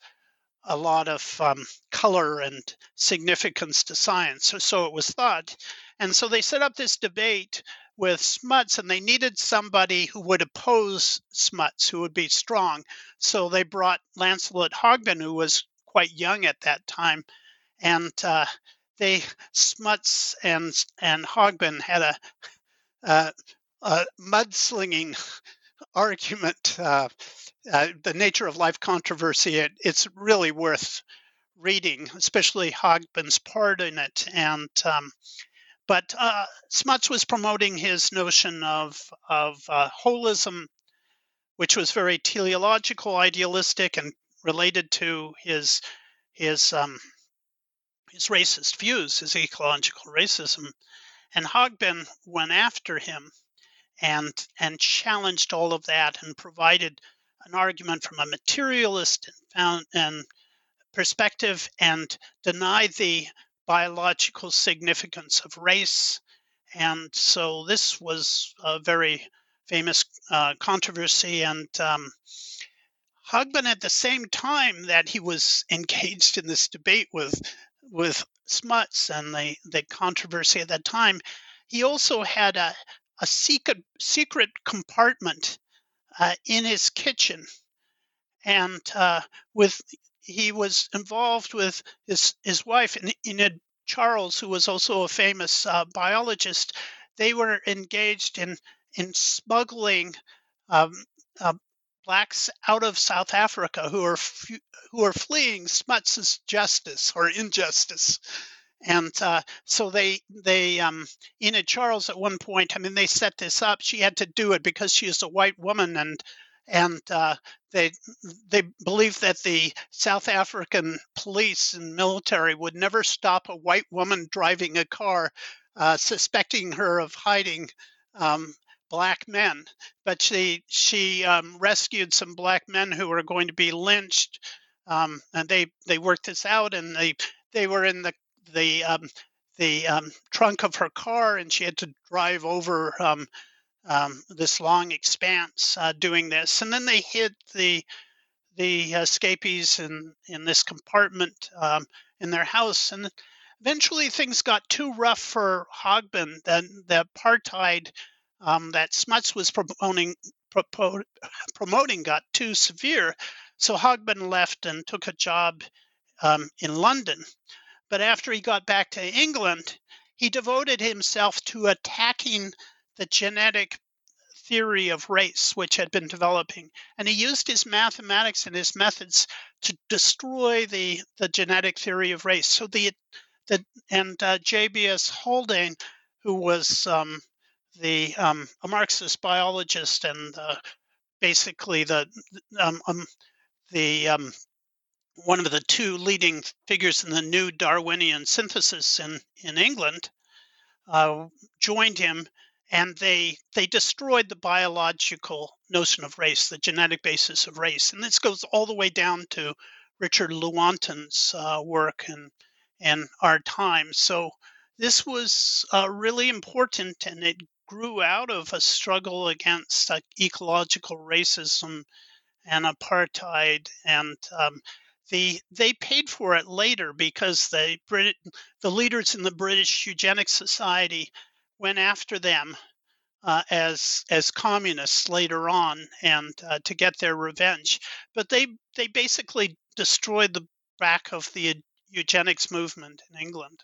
a lot of um, color and significance to science. So, so it was thought. And so they set up this debate with Smuts, and they needed somebody who would oppose Smuts, who would be strong. So they brought Lancelot Hogben, who was quite young at that time, and uh, they Smuts and and Hogben had a, a, a mudslinging argument. Uh, uh, the nature of life controversy. It, it's really worth reading, especially Hogben's part in it. And um, but uh, Smuts was promoting his notion of of uh, holism, which was very teleological, idealistic, and related to his his um, his racist views, his ecological racism. And Hogben went after him and and challenged all of that and provided an argument from a materialist and found and perspective and denied the biological significance of race. And so this was a very famous uh, controversy. And um, Hogben, at the same time that he was engaged in this debate with with Smuts and the, the controversy at that time, he also had a, a secret secret compartment uh, in his kitchen, and uh, with he was involved with his his wife Enid Charles, who was also a famous uh, biologist. They were engaged in in smuggling um, uh, blacks out of South Africa who are who are fleeing Smuts's justice or injustice. And uh, so they they um, Enid Charles at one point. I mean, they set this up. She had to do it because she is a white woman, and and uh, they they believe that the South African police and military would never stop a white woman driving a car uh, suspecting her of hiding um, black men. But she she um, rescued some black men who were going to be lynched, um, and they they worked this out, and they they were in the the um, the um, trunk of her car, and she had to drive over um, um, this long expanse uh, doing this, and then they hid the the escapees in in this compartment um, in their house, and eventually things got too rough for Hogben. Then the apartheid um, that Smuts was promoting promoting got too severe, so Hogben left and took a job um, in London. But after he got back to England, he devoted himself to attacking the genetic theory of race which had been developing. And he used his mathematics and his methods to destroy the, the genetic theory of race. So the, the and uh, J.B.S. Haldane, who was um, the um, a Marxist biologist and uh, basically the um, um the um, one of the two leading figures in the new Darwinian synthesis in in England, uh, joined him and they they destroyed the biological notion of race, the genetic basis of race, and this goes all the way down to Richard Lewontin's uh, work and and our time. So this was uh, really important, and it grew out of a struggle against ecological racism and apartheid, and um, the they paid for it later because the Brit- the leaders in the British Eugenics Society went after them uh, as as communists later on and uh, to get their revenge. But they they basically destroyed the back of the eugenics movement in England.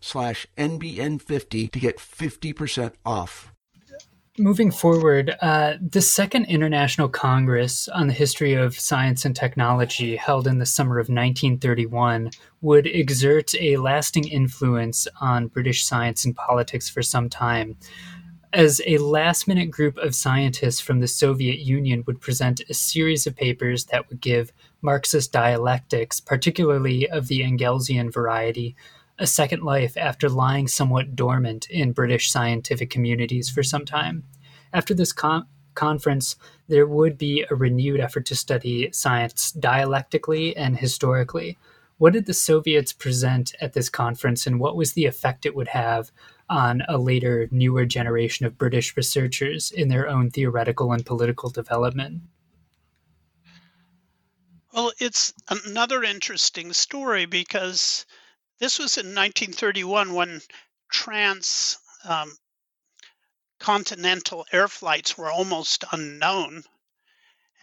slash NBN50 to get 50% off. Moving forward, uh, the Second International Congress on the History of Science and Technology, held in the summer of 1931, would exert a lasting influence on British science and politics for some time as a last minute group of scientists from the Soviet Union would present a series of papers that would give Marxist dialectics, particularly of the Engelsian variety, a second life after lying somewhat dormant in British scientific communities for some time. After this con- conference, there would be a renewed effort to study science dialectically and historically. What did the Soviets present at this conference, and what was the effect it would have on a later, newer generation of British researchers in their own theoretical and political development? Well, it's another interesting story because this was in 1931 when trans um, continental air flights were almost unknown,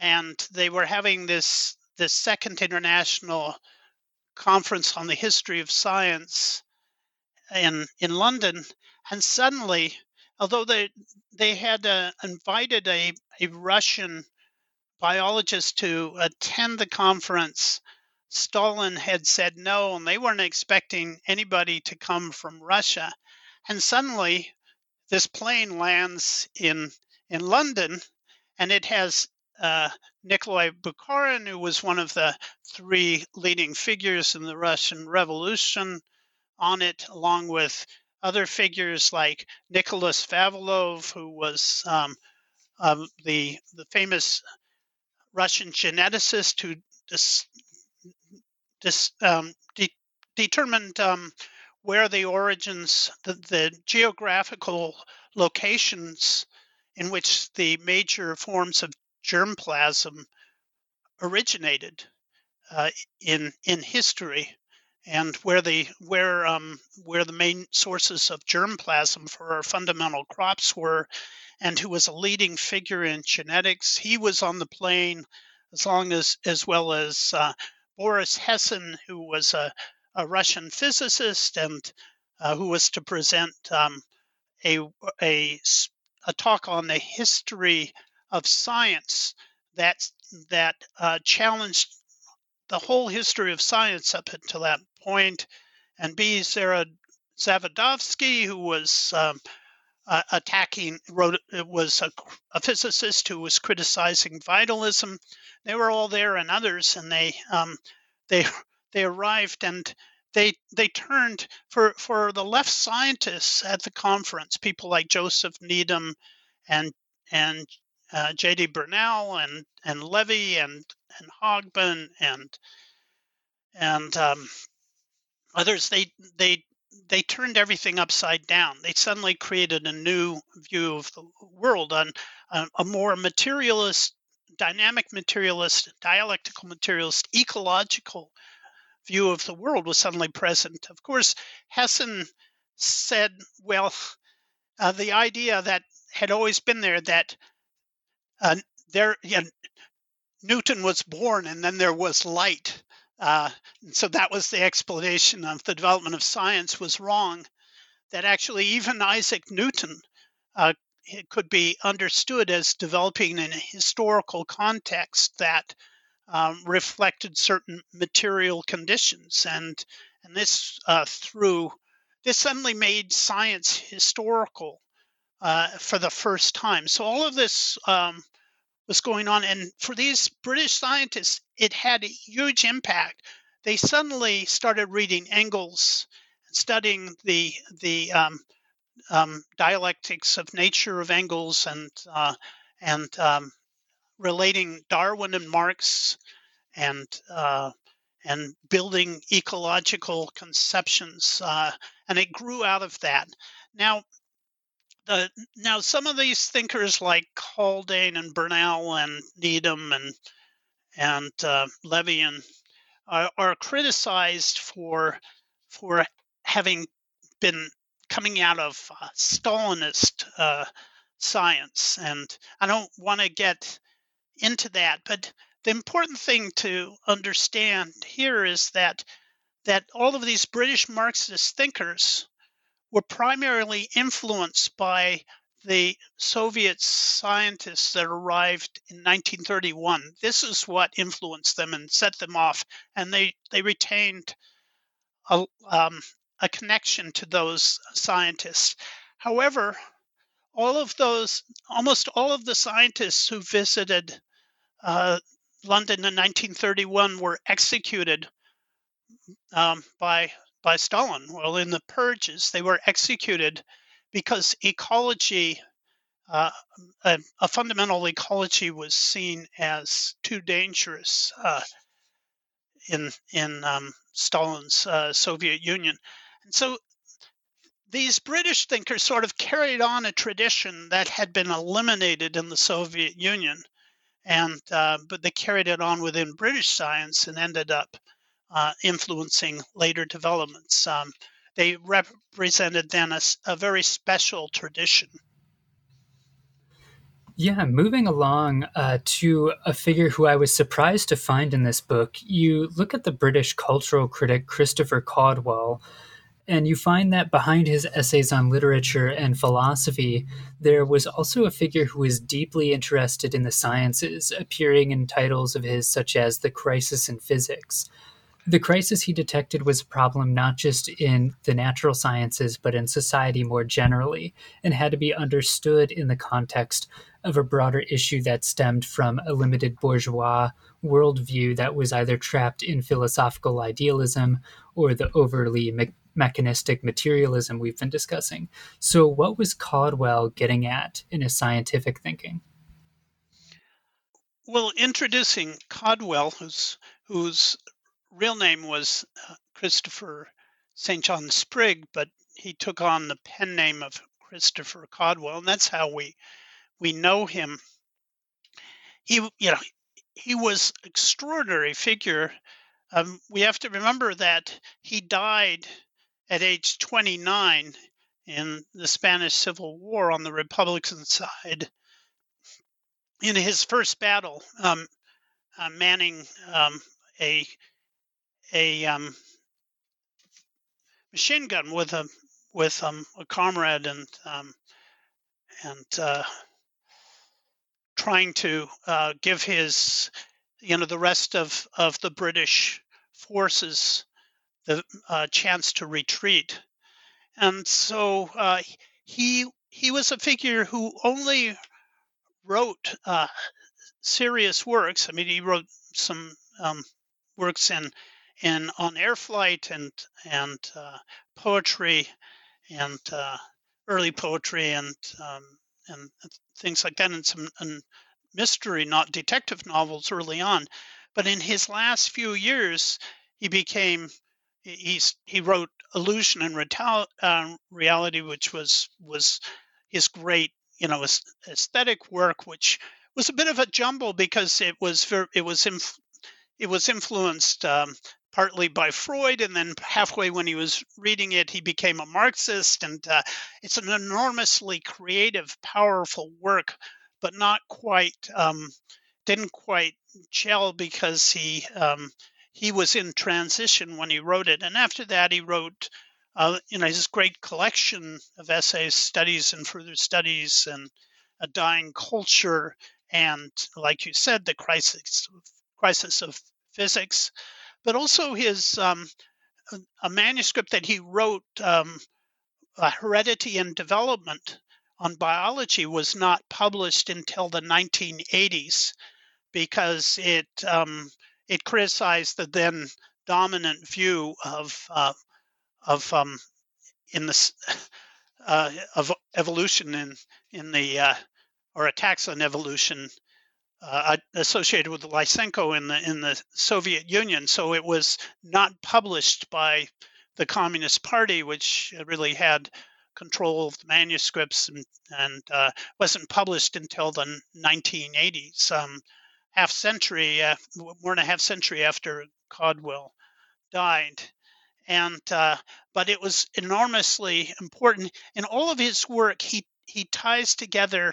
and they were having this this second international conference on the history of science in in London, and suddenly, although they they had uh, invited a, a Russian biologist to attend the conference Stalin had said no, and they weren't expecting anybody to come from Russia. And suddenly, this plane lands in in London, and it has uh, Nikolai Bukharin, who was one of the three leading figures in the Russian Revolution, on it, along with other figures like Nicholas Vavilov, who was um, um, the the famous Russian geneticist who dis- dis, um, de- determined um, where the origins, the, the, geographical locations in which the major forms of germplasm originated uh, in in history and where the where um, where the main sources of germplasm for our fundamental crops were, and who was a leading figure in genetics. He was on the plane as long as as well as uh, Boris Hessen, who was a, a Russian physicist and uh, who was to present um, a, a a talk on the history of science that that uh, challenged the whole history of science up until that point, and B. Sarah Zavadovsky, who was um, uh, attacking, wrote it was a, a, physicist who was criticizing vitalism. They were all there, and others, and they um, they they arrived and they they turned for for the left scientists at the conference, people like Joseph Needham and and uh, J.D. Bernal and and Levy and and Hobsbawm and and um, others. They they they turned everything upside down. They suddenly created a new view of the world, on a, more materialist, dynamic materialist, dialectical materialist, ecological view of the world was suddenly present. Of course, Hessen said, well, uh, the idea that had always been there that uh, there Newton was born and then there was light. Uh, so that was the explanation of the development of science was wrong. That actually even Isaac Newton uh, could be understood as developing in a historical context that um, reflected certain material conditions, and and this uh, through this suddenly made science historical uh, for the first time. So all of this um, was going on. And for these British scientists, it had a huge impact. They suddenly started reading Engels, studying the the um, um, dialectics of nature of Engels, and uh, and um, relating Darwin and Marx, and uh, and building ecological conceptions, uh, and it grew out of that. Now, uh, now some of these thinkers like Haldane and Bernal and Needham and and uh, Levy and are, are, criticized for for having been coming out of uh, Stalinist uh, science, and I don't want to get into that, but the important thing to understand here is that that all of these British Marxist thinkers were primarily influenced by the Soviet scientists that arrived in 1931. This is what influenced them and set them off, and they they retained a, um, a connection to those scientists. However, all of those, almost all of the scientists who visited uh, London in 1931 were executed um, by by Stalin. Well, in the purges, they were executed because ecology, uh, a, a, fundamental ecology, was seen as too dangerous uh, in in um, Stalin's uh, Soviet Union, and so these British thinkers sort of carried on a tradition that had been eliminated in the Soviet Union, and uh, but they carried it on within British science and ended up uh, influencing later developments. Um, they represented then a, a very special tradition. Yeah, moving along uh, to a figure who I was surprised to find in this book, you look at the British cultural critic Christopher Caudwell, and you find that behind his essays on literature and philosophy, there was also a figure who was deeply interested in the sciences, appearing in titles of his such as The Crisis in Physics. The crisis he detected was a problem not just in the natural sciences, but in society more generally, and had to be understood in the context of a broader issue that stemmed from a limited bourgeois worldview that was either trapped in philosophical idealism or the overly me- mechanistic materialism we've been discussing. So, what was Caudwell getting at in his scientific thinking? Well, introducing Caudwell, who's whose real name was uh, Christopher St. John Sprigg, but he took on the pen name of Christopher Caudwell, and that's how we we know him. He, you know, he was extraordinary figure. Um, we have to remember that he died at age 29 in the Spanish Civil War on the Republican side. In his first battle, um, uh, manning um, a a um, machine gun with a with um, a comrade and um, and uh, trying to uh, give his you know the rest of of the British forces the uh, chance to retreat, and so uh, he he was a figure who only wrote uh, serious works. I mean, he wrote some um, works in in on air flight and and uh, poetry and uh, early poetry and um, and things like that, and some and mystery, not detective novels early on. But in his last few years, he became he's he wrote illusion and uh, reality which was was his great you know aesthetic work which was a bit of a jumble because it was it was inf- it was influenced um, partly by Freud, and then halfway when he was reading it, he became a Marxist. And uh, it's an enormously creative, powerful work, but not quite um, didn't quite gel because he um, he was in transition when he wrote it. And after that, he wrote. Uh, you know his great collection of essays, studies and further studies, and a dying culture, and like you said, the crisis crisis of physics but also his um, a manuscript that he wrote, um, Heredity and Development on biology, was not published until the 1980s because it um, it criticized the then dominant view of uh, of um, in the uh, of evolution in in the uh, or attacks on evolution uh, associated with Lysenko in the in the Soviet Union. So it was not published by the Communist Party, which really had control of the manuscripts and, and uh, wasn't published until the 1980s, um, half century, uh, more than a half century after Caudwell died. And uh, but it was enormously important in all of his work. He he ties together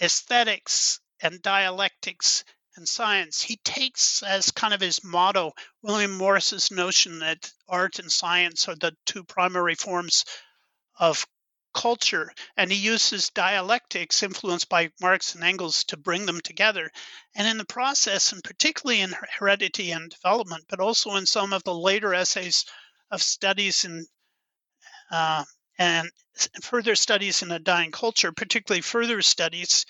aesthetics and dialectics and science. He takes as kind of his motto William Morris's notion that art and science are the two primary forms of culture, and he uses dialectics influenced by Marx and Engels to bring them together. And in the process, and particularly in heredity and development, but also in some of the later essays of studies in uh, and further studies in a dying culture, particularly further studies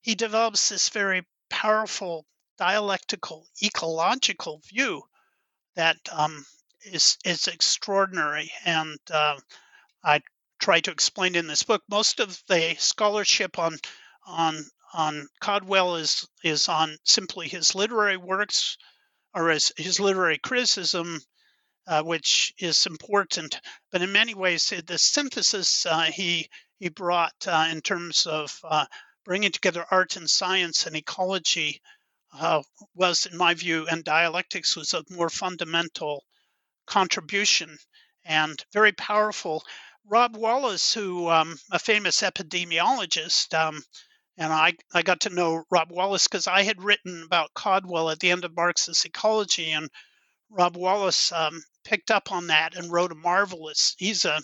he develops this very powerful dialectical ecological view that um, is is extraordinary, and uh, I try to explain in this book. Most of the scholarship on on on Caudwell is is on simply his literary works or his, his literary criticism, uh, which is important. But in many ways, the synthesis uh, he he brought uh, in terms of uh, bringing together art and science and ecology uh, was, in my view, and dialectics was a more fundamental contribution and very powerful. Rob Wallace, who um, a famous epidemiologist, um, and I, I got to know Rob Wallace because I had written about Caudwell at the end of Marxist ecology, and Rob Wallace um, picked up on that and wrote a marvelous. He's a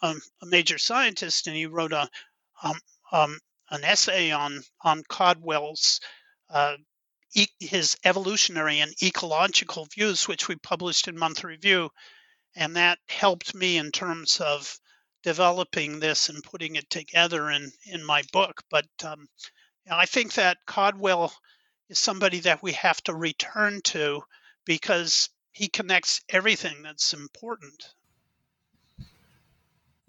a, a major scientist, and he wrote a um, um, an essay on on Caudwell's uh, e- his evolutionary and ecological views, which we published in Monthly Review, and that helped me in terms of developing this and putting it together in in my book. But um, I think that Caudwell is somebody that we have to return to because he connects everything that's important.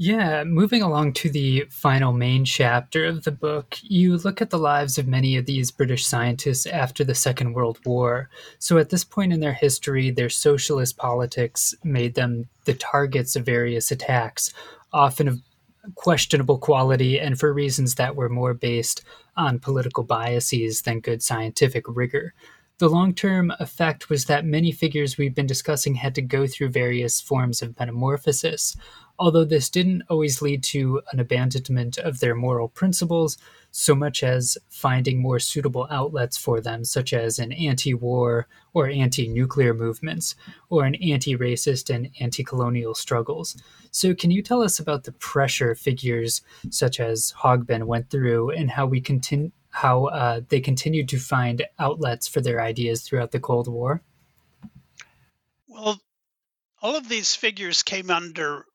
Yeah, moving along to the final main chapter of the book, you look at the lives of many of these British scientists after the Second World War. So, at this point in their history, their socialist politics made them the targets of various attacks, often of questionable quality and for reasons that were more based on political biases than good scientific rigor. The long term effect was that many figures we've been discussing had to go through various forms of metamorphosis, although this didn't always lead to an abandonment of their moral principles so much as finding more suitable outlets for them, such as in anti war or anti nuclear movements, or in anti racist and anti colonial struggles. So, can you tell us about the pressure figures such as Hogben went through and how we continue? How uh, they continued to find outlets for their ideas throughout the Cold War? Well, all of these figures came under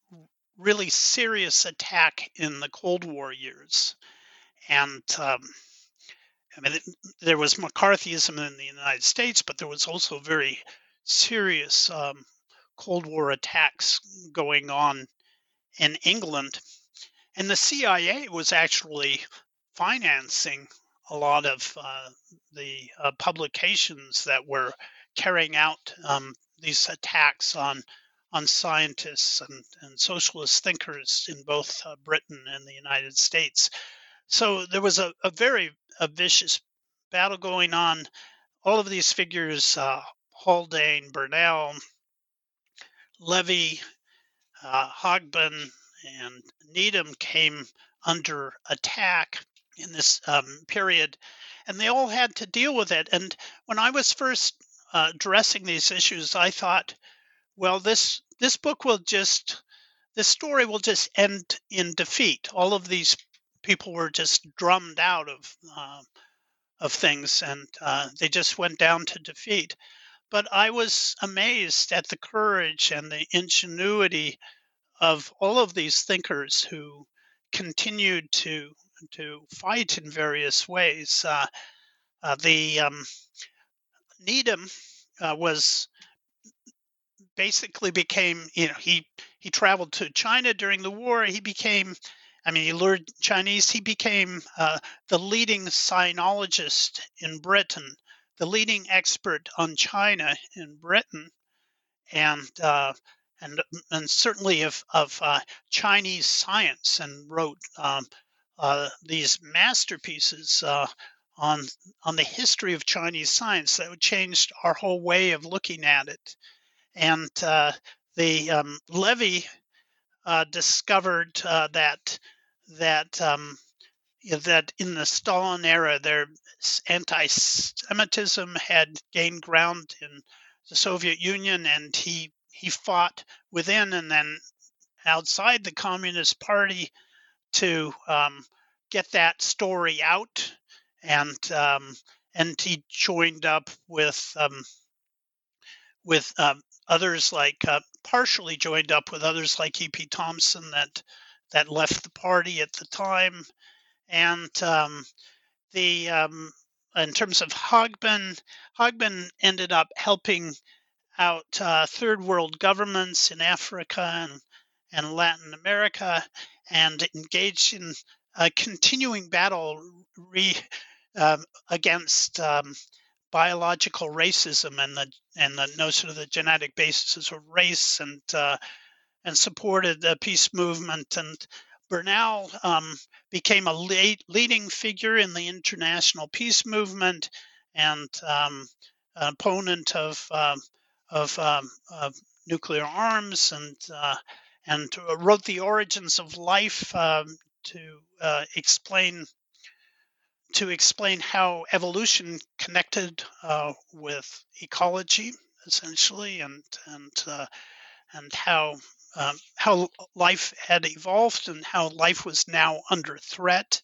really serious attack in the Cold War years and um, I mean, there was McCarthyism in the United States, but there was also very serious um, Cold War attacks going on in England. And the CIA was actually financing a lot of uh, the uh, publications that were carrying out um, these attacks on on scientists and, and socialist thinkers in both uh, Britain and the United States. So there was a, a very a vicious battle going on. All of these figures, uh, Haldane, Bernal, Levy, uh, Hogben, and Needham came under attack in this um, period, and they all had to deal with it. And when I was first uh, addressing these issues, I thought, well, this this book will just this story will just end in defeat. All of these people were just drummed out of uh, of things, and uh, they just went down to defeat. But I was amazed at the courage and the ingenuity of all of these thinkers who continued to to fight in various ways. Uh, uh the um, Needham uh, was basically became you know he he traveled to China during the war. He became I mean, he learned Chinese. He became uh, the leading sinologist in Britain, the leading expert on China in Britain, and uh, and and certainly of of uh, Chinese science, and wrote um, uh, these masterpieces uh, on on the history of Chinese science that changed our whole way of looking at it. And uh, the um, Levy discovered that that um, that in the Stalin era, their anti-Semitism had gained ground in the Soviet Union, and he he fought within and then outside the Communist Party to um, get that story out, and um, and he joined up with um, with um, others like uh, partially joined up with others like E.P. Thompson that that left the party at the time. And um, the um, in terms of Hogben, Hogben ended up helping out uh, third world governments in Africa and, and Latin America and engaged in a continuing battle re, uh, against um, biological racism and the and the notion of the genetic basis of race and uh, and supported the peace movement. And Bernal um, became a lead, leading figure in the international peace movement and um, an opponent of um, of, um, of, nuclear arms and uh, and wrote the origins of life um, to uh, explain to explain how evolution connected uh, with ecology essentially and and uh, and how um, how life had evolved and how life was now under threat.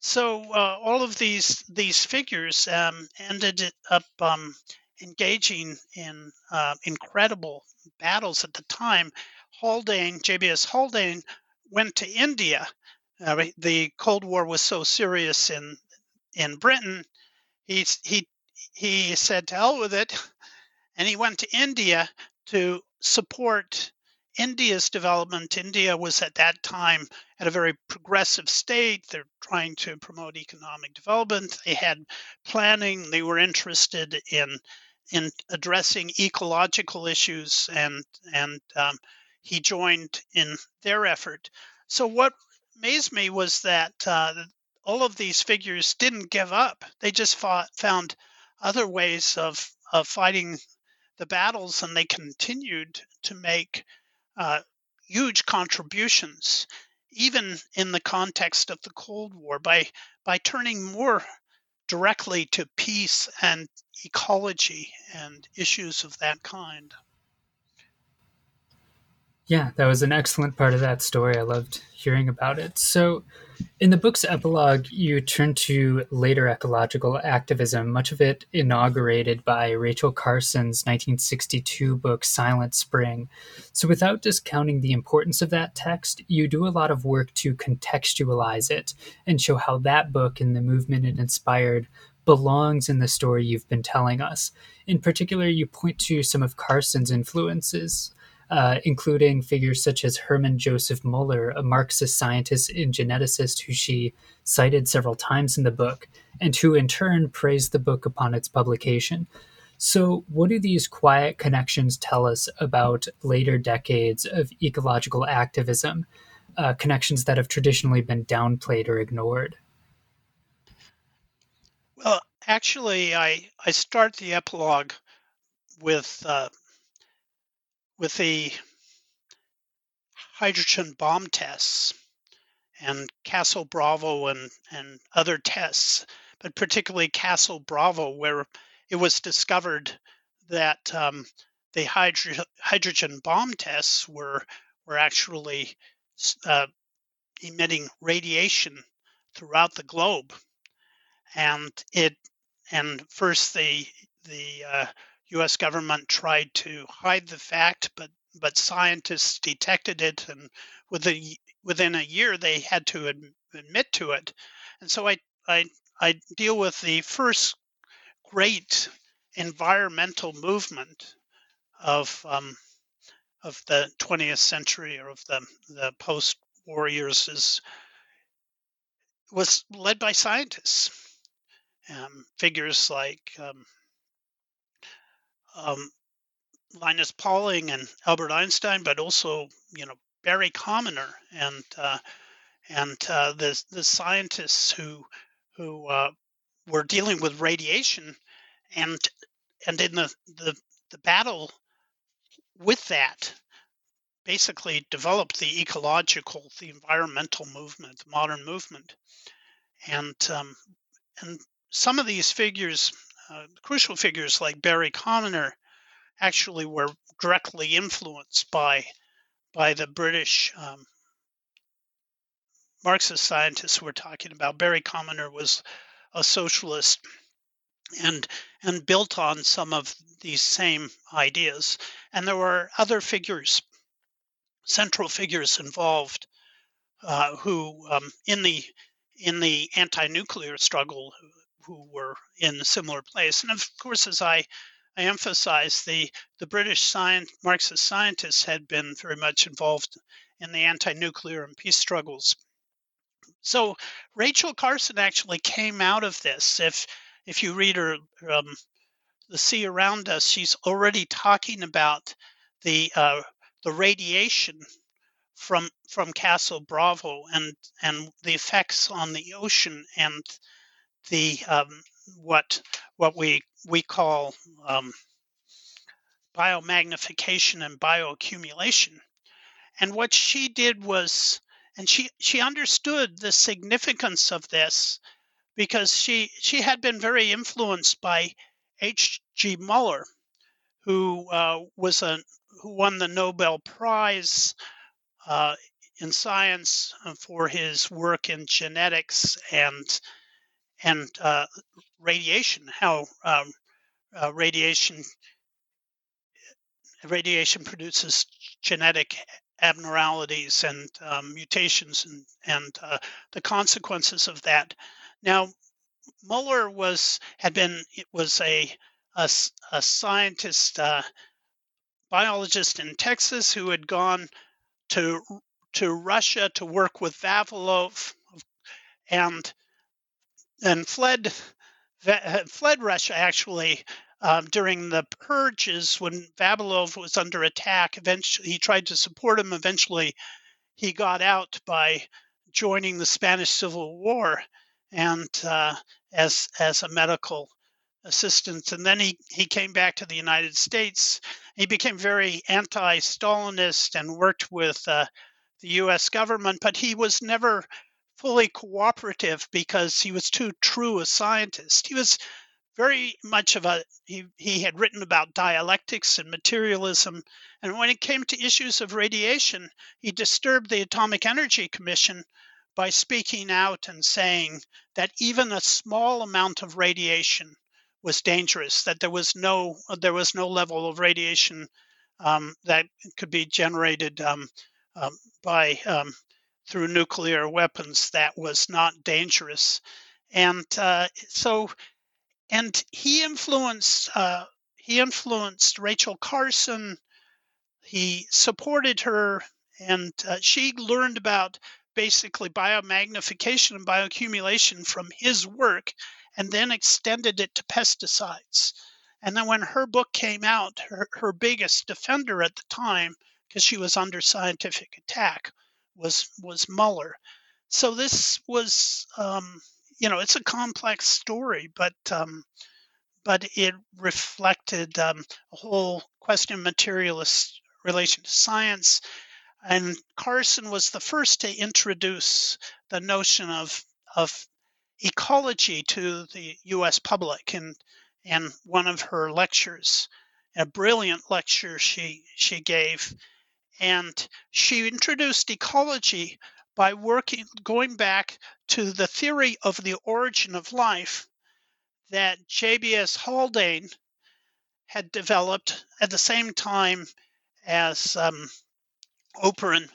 So uh, all of these these figures um, ended up um, engaging in uh, incredible battles at the time. Haldane, JBS Haldane, went to India. Uh, the Cold War was so serious in in Britain. He he he said to hell with it, and he went to India to support India's development. India was at that time at a very progressive state. They're trying to promote economic development. They had planning. They were interested in in addressing ecological issues, and and um, he joined in their effort. so what amazed me was that uh, all of these figures didn't give up. They just fought, found other ways of, of fighting the battles, and they continued to make uh, huge contributions, even in the context of the Cold War, by by turning more directly to peace and ecology and issues of that kind. Yeah, that was an excellent part of that story. I loved hearing about it. So, in the book's epilogue, you turn to later ecological activism, much of it inaugurated by Rachel Carson's 1962 book, Silent Spring. So, without discounting the importance of that text, you do a lot of work to contextualize it and show how that book and the movement it inspired belongs in the story you've been telling us. In particular, you point to some of Carson's influences, uh, including figures such as Hermann Joseph Muller, a Marxist scientist and geneticist who she cited several times in the book, and who in turn praised the book upon its publication. So, what do these quiet connections tell us about later decades of ecological activism, uh, connections that have traditionally been downplayed or ignored? Well, actually, I, I start the epilogue with uh, with the hydrogen bomb tests and Castle Bravo and, and other tests, but particularly Castle Bravo, where it was discovered that um, the hydro- hydrogen bomb tests were were actually uh, emitting radiation throughout the globe, and it and first the the uh, U.S. government tried to hide the fact, but but scientists detected it, and within within a year they had to admit to it. And so I I I deal with the first great environmental movement of um, of the 20th century or of the the post war years is was led by scientists. Um, figures like um, um, Linus Pauling and Albert Einstein, but also you know Barry Commoner and uh, and uh, the the scientists who who uh, were dealing with radiation and and in the, the the battle with that basically developed the ecological the environmental movement the modern movement. And um, and some of these figures uh, crucial figures like Barry Commoner actually were directly influenced by by the British um, Marxist scientists we're talking about. Barry Commoner was a socialist and and built on some of these same ideas. And there were other figures, central figures involved, uh, who um, in the in the anti-nuclear struggle who were in a similar place. And of course, as I, I emphasize, the, the British science, Marxist scientists had been very much involved in the anti nuclear and peace struggles. So Rachel Carson actually came out of this. If if you read her um, The Sea Around Us, she's already talking about the uh, the radiation from from Castle Bravo and and the effects on the ocean and the um, what what we we call um, biomagnification and bioaccumulation. And what she did was, and she she understood the significance of this because she she had been very influenced by H.G. Muller, who uh, was a who won the Nobel Prize uh, in science for his work in genetics and and uh, radiation, how um, uh, radiation radiation produces genetic abnormalities and um, mutations and, and uh, the consequences of that. Now, Muller was had been was a a, a scientist, uh, biologist in Texas who had gone to to Russia to work with Vavilov and and fled fled Russia actually um, during the purges when Vavilov was under attack. Eventually, he tried to support him. Eventually, he got out by joining the Spanish Civil War and uh, as as a medical assistant. And then he, he came back to the United States. He became very anti Stalinist and worked with uh, the US government, but he was never fully cooperative because he was too true a scientist. He was very much of a he, he had written about dialectics and materialism and when it came to issues of radiation he disturbed the atomic energy commission by speaking out and saying that even a small amount of radiation was dangerous that there was no there was no level of radiation um, that could be generated um, um, by um, through nuclear weapons that was not dangerous and uh, so and he influenced uh, he influenced Rachel Carson. He supported her, and uh, she learned about basically biomagnification and bioaccumulation from his work, and then extended it to pesticides. And then when her book came out, her, her biggest defender at the time, because she was under scientific attack, was was Muller. So this was um, you know, it's a complex story, but um, but it reflected um, a whole question of materialist relation to science. And Carson was the first to introduce the notion of of ecology to the U.S. public in in one of her lectures, a brilliant lecture she she gave, and she introduced ecology by working going back to the theory of the origin of life that J.B.S. Haldane had developed at the same time as um, Oparin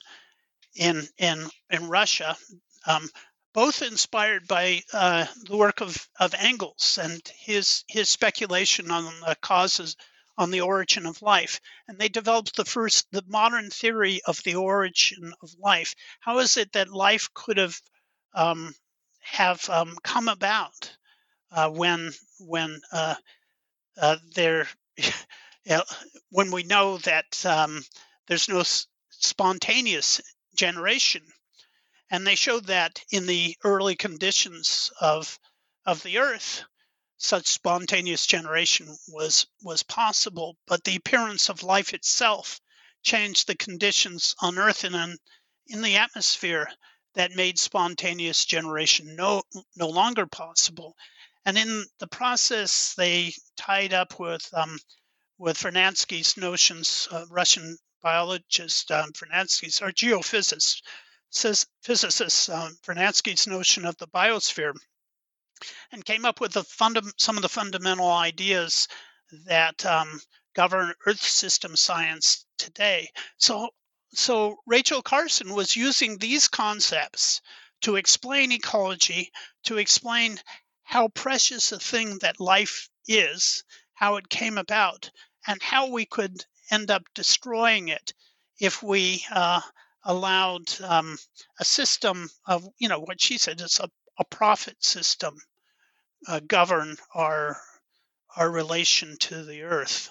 in in in Russia, um, both inspired by uh, the work of, of Engels and his his speculation on the causes on the origin of life. And they developed the first, the modern theory of the origin of life. How is it that life could have um, have um, come about uh, when when uh, uh, there when we know that um, there's no s- spontaneous generation, and they showed that in the early conditions of of the Earth, such spontaneous generation was was possible, but the appearance of life itself changed the conditions on Earth and in, in the atmosphere that made spontaneous generation no no longer possible. And in the process, they tied up with um, with Vernadsky's notions, uh, Russian biologist um, Vernadsky's or geophysicist, physicist um, Vernadsky's notion of the biosphere and came up with funda- some of the fundamental ideas that um, govern Earth system science today. So, so Rachel Carson was using these concepts to explain ecology, to explain how precious a thing that life is, how it came about, and how we could end up destroying it if we uh, allowed um, a system of, you know, what she said is a, a profit system uh, govern our our relation to the earth.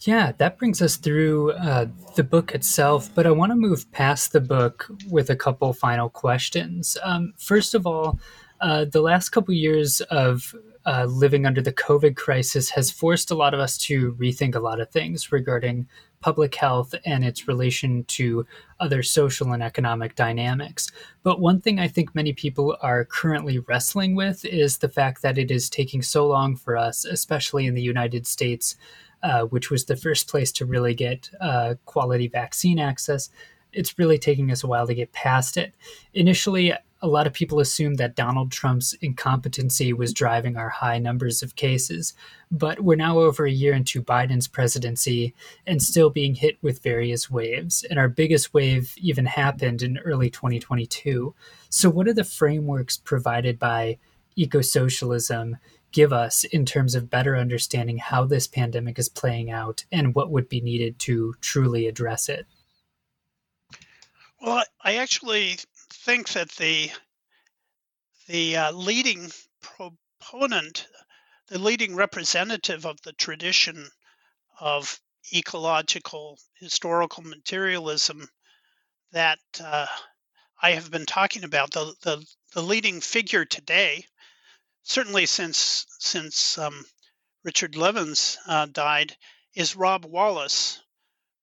Yeah, that brings us through uh, the book itself, but I want to move past the book with a couple final questions. Um, first of all, uh, the last couple years of uh, living under the COVID crisis has forced a lot of us to rethink a lot of things regarding public health and its relation to other social and economic dynamics. But one thing I think many people are currently wrestling with is the fact that it is taking so long for us, especially in the United States, uh, which was the first place to really get uh, quality vaccine access. It's really taking us a while to get past it. Initially, a lot of people assumed that Donald Trump's incompetency was driving our high numbers of cases, but we're now over a year into Biden's presidency and still being hit with various waves. And our biggest wave even happened in early 2022. So, what are the frameworks provided by eco socialism give us in terms of better understanding how this pandemic is playing out and what would be needed to truly address it? Well, I actually think that the the uh, leading proponent, the leading representative of the tradition of ecological historical materialism that uh, I have been talking about. The, the, the leading figure today, certainly since since um, Richard Levins uh, died, is Rob Wallace,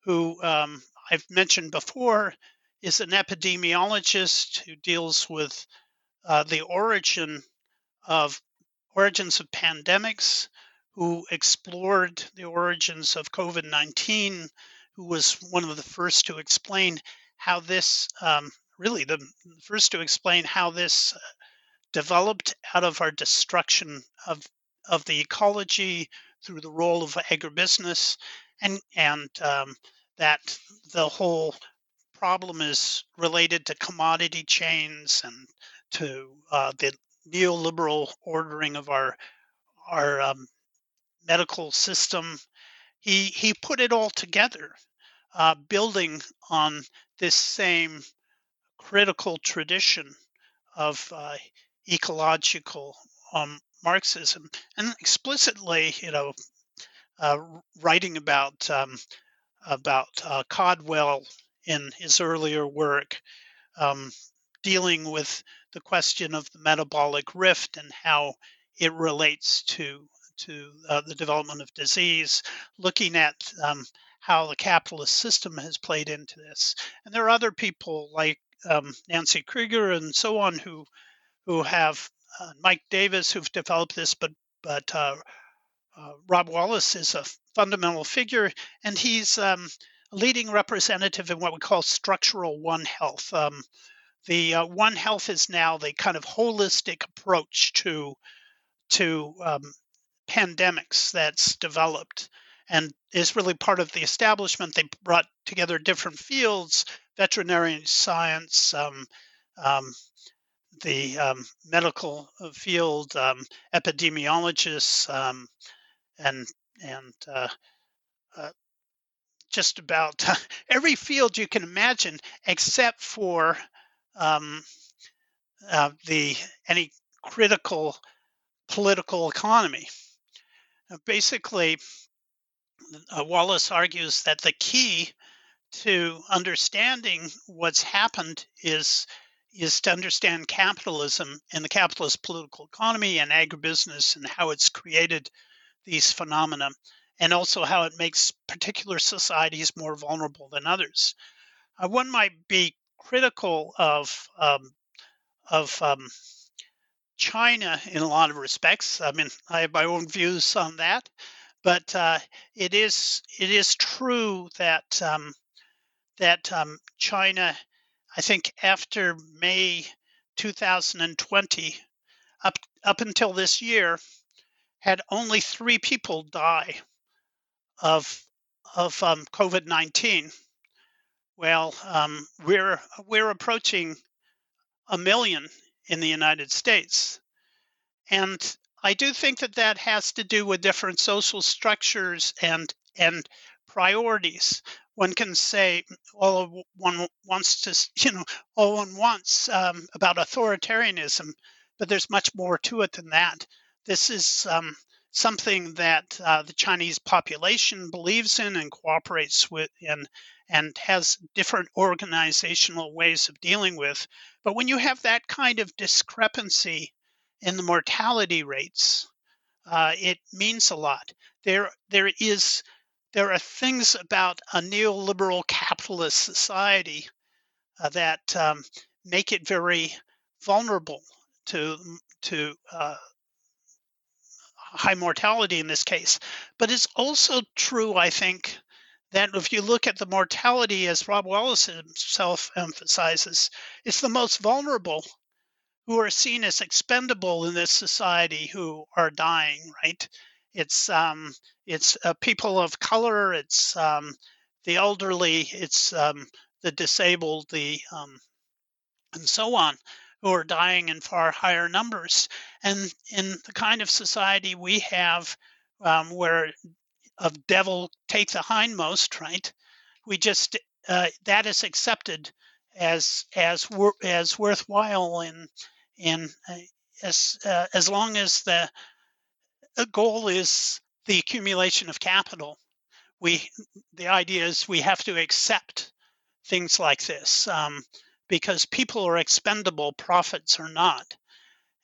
who um, I've mentioned before is an epidemiologist who deals with uh, the origin of origins of pandemics, who explored the origins of COVID 19, who was one of the first to explain how this, um, really, the first to explain how this developed out of our destruction of, of the ecology through the role of agribusiness, and, and um, that the whole problem is related to commodity chains and to uh, the neoliberal ordering of our our um, medical system. He he put it all together, uh, building on this same critical tradition of uh, ecological um, Marxism, and explicitly, you know, uh, writing about um, about uh, Caudwell in his earlier work, um, dealing with the question of the metabolic rift and how it relates to to uh, the development of disease, looking at um, how the capitalist system has played into this. And there are other people like um, Nancy Krieger and so on who who have uh, Mike Davis who've developed this, but but uh, uh Rob Wallace is a fundamental figure, and he's um, leading representative in what we call structural One Health. Um, the uh, One Health is now the kind of holistic approach to to um, pandemics that's developed and is really part of the establishment. They brought together different fields: veterinary science, um, um, the um, medical field, um, epidemiologists, and and uh, uh, just about every field you can imagine, except for um, uh, the any critical political economy. Now, basically, uh, Wallace argues that the key to understanding what's happened is is to understand capitalism and the capitalist political economy and agribusiness and how it's created these phenomena and also how it makes particular societies more vulnerable than others. Uh, one might be critical of um, of um, China in a lot of respects. I mean, I have my own views on that, but uh, it is it is true that um, that um, China, I think, after May 2020, up up until this year, had only three people die of of um, COVID nineteen. Well, um, we're we're approaching a million in the United States, and I do think that that has to do with different social structures and and priorities. One can say all one wants to, you know, all one wants um, about authoritarianism, but there's much more to it than that. This is um, something that uh, the Chinese population believes in and cooperates with and and has different organizational ways of dealing with. But when you have that kind of discrepancy in the mortality rates, uh, it means a lot. There there is there are things about a neoliberal capitalist society uh, that um, make it very vulnerable to to uh, high mortality in this case. But it's also true, I think, that if you look at the mortality, as Rob Wallace himself emphasizes, it's the most vulnerable who are seen as expendable in this society who are dying, right? It's um, it's uh, people of color, it's um, the elderly, it's um, the disabled, the um, and so on who are dying in far higher numbers. And in the kind of society we have, um, where of devil take the hindmost, right? We just uh, that is accepted as as wor- as worthwhile in in uh, as uh, as long as the goal is the accumulation of capital. we the idea is we have to accept things like this um, because people are expendable, profits are not,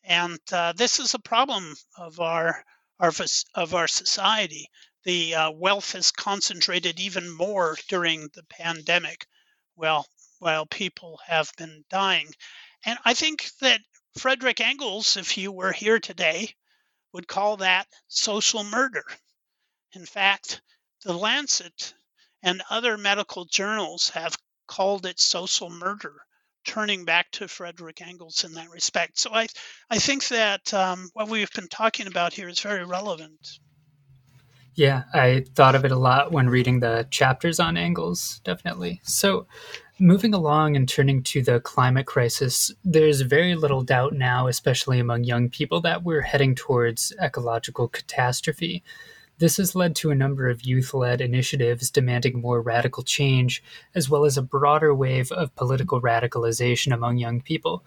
and uh, this is a problem of our, our of our society. The uh, wealth is concentrated even more during the pandemic, well, while people have been dying, and I think that Frederick Engels, if he were here today, would call that social murder. In fact, the Lancet and other medical journals have called it social murder, turning back to Frederick Engels in that respect. So I, I think that um, what we've been talking about here is very relevant. Yeah, I thought of it a lot when reading the chapters on Engels, definitely. So, moving along and turning to the climate crisis, there's very little doubt now, especially among young people, that we're heading towards ecological catastrophe. This has led to a number of youth led initiatives demanding more radical change, as well as a broader wave of political radicalization among young people.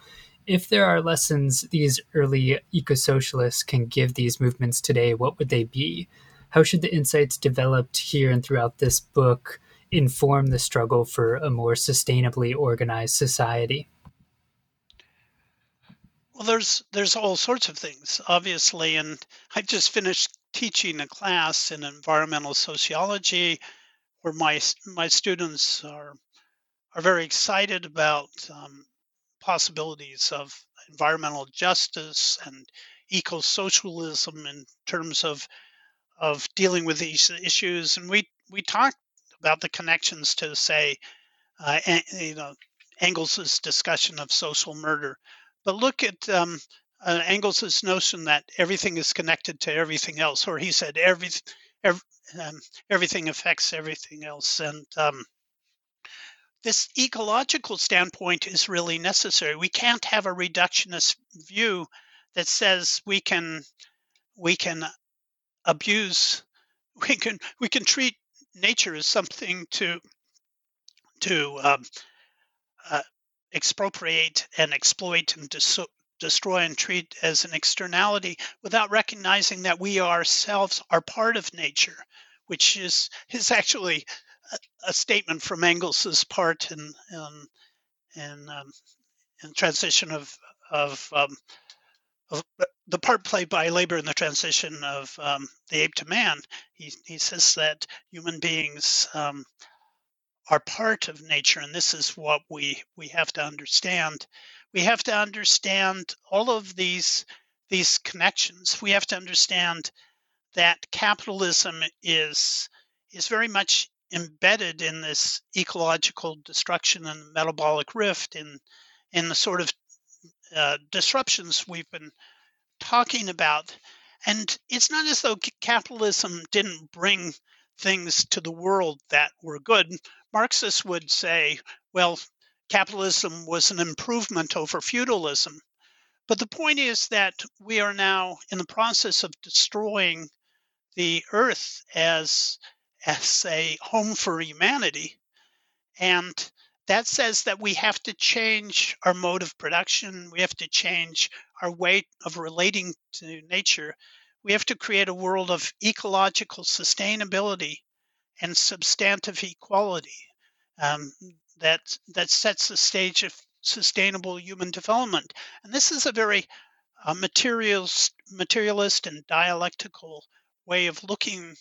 If there are lessons these early eco socialists can give these movements today, what would they be? How should the insights developed here and throughout this book inform the struggle for a more sustainably organized society? Well, there's there's all sorts of things, obviously, and I've just finished teaching a class in environmental sociology where my my students are are very excited about um, possibilities of environmental justice and eco-socialism in terms of of dealing with these issues. And we we talked about the connections to say uh, you know Engels's discussion of social murder. But look at um, uh, notion that everything is connected to everything else, or he said every, every um, everything affects everything else, and um, this ecological standpoint is really necessary. We can't have a reductionist view that says we can we can abuse we can we can treat nature as something to to um, uh, expropriate and exploit and dis- destroy and treat as an externality without recognizing that we ourselves are part of nature, which is is actually a, a statement from Engels's part in in in, um, in transition of of, um, of the part played by labor in the transition of um, the ape to man. He, he says that human beings um, are part of nature, and this is what we we have to understand we have to understand all of these these connections. We have to understand that capitalism is is very much embedded in this ecological destruction and metabolic rift in in the sort of uh, disruptions we've been talking about. And it's not as though capitalism didn't bring things to the world that were good. Marxists would say, well, capitalism was an improvement over feudalism. But the point is that we are now in the process of destroying the earth as, as a home for humanity. And that says that we have to change our mode of production, we have to change our way of relating to nature. We have to create a world of ecological sustainability and substantive equality. Um, that that sets the stage of sustainable human development. And this is a very uh, materialist, materialist and dialectical way of looking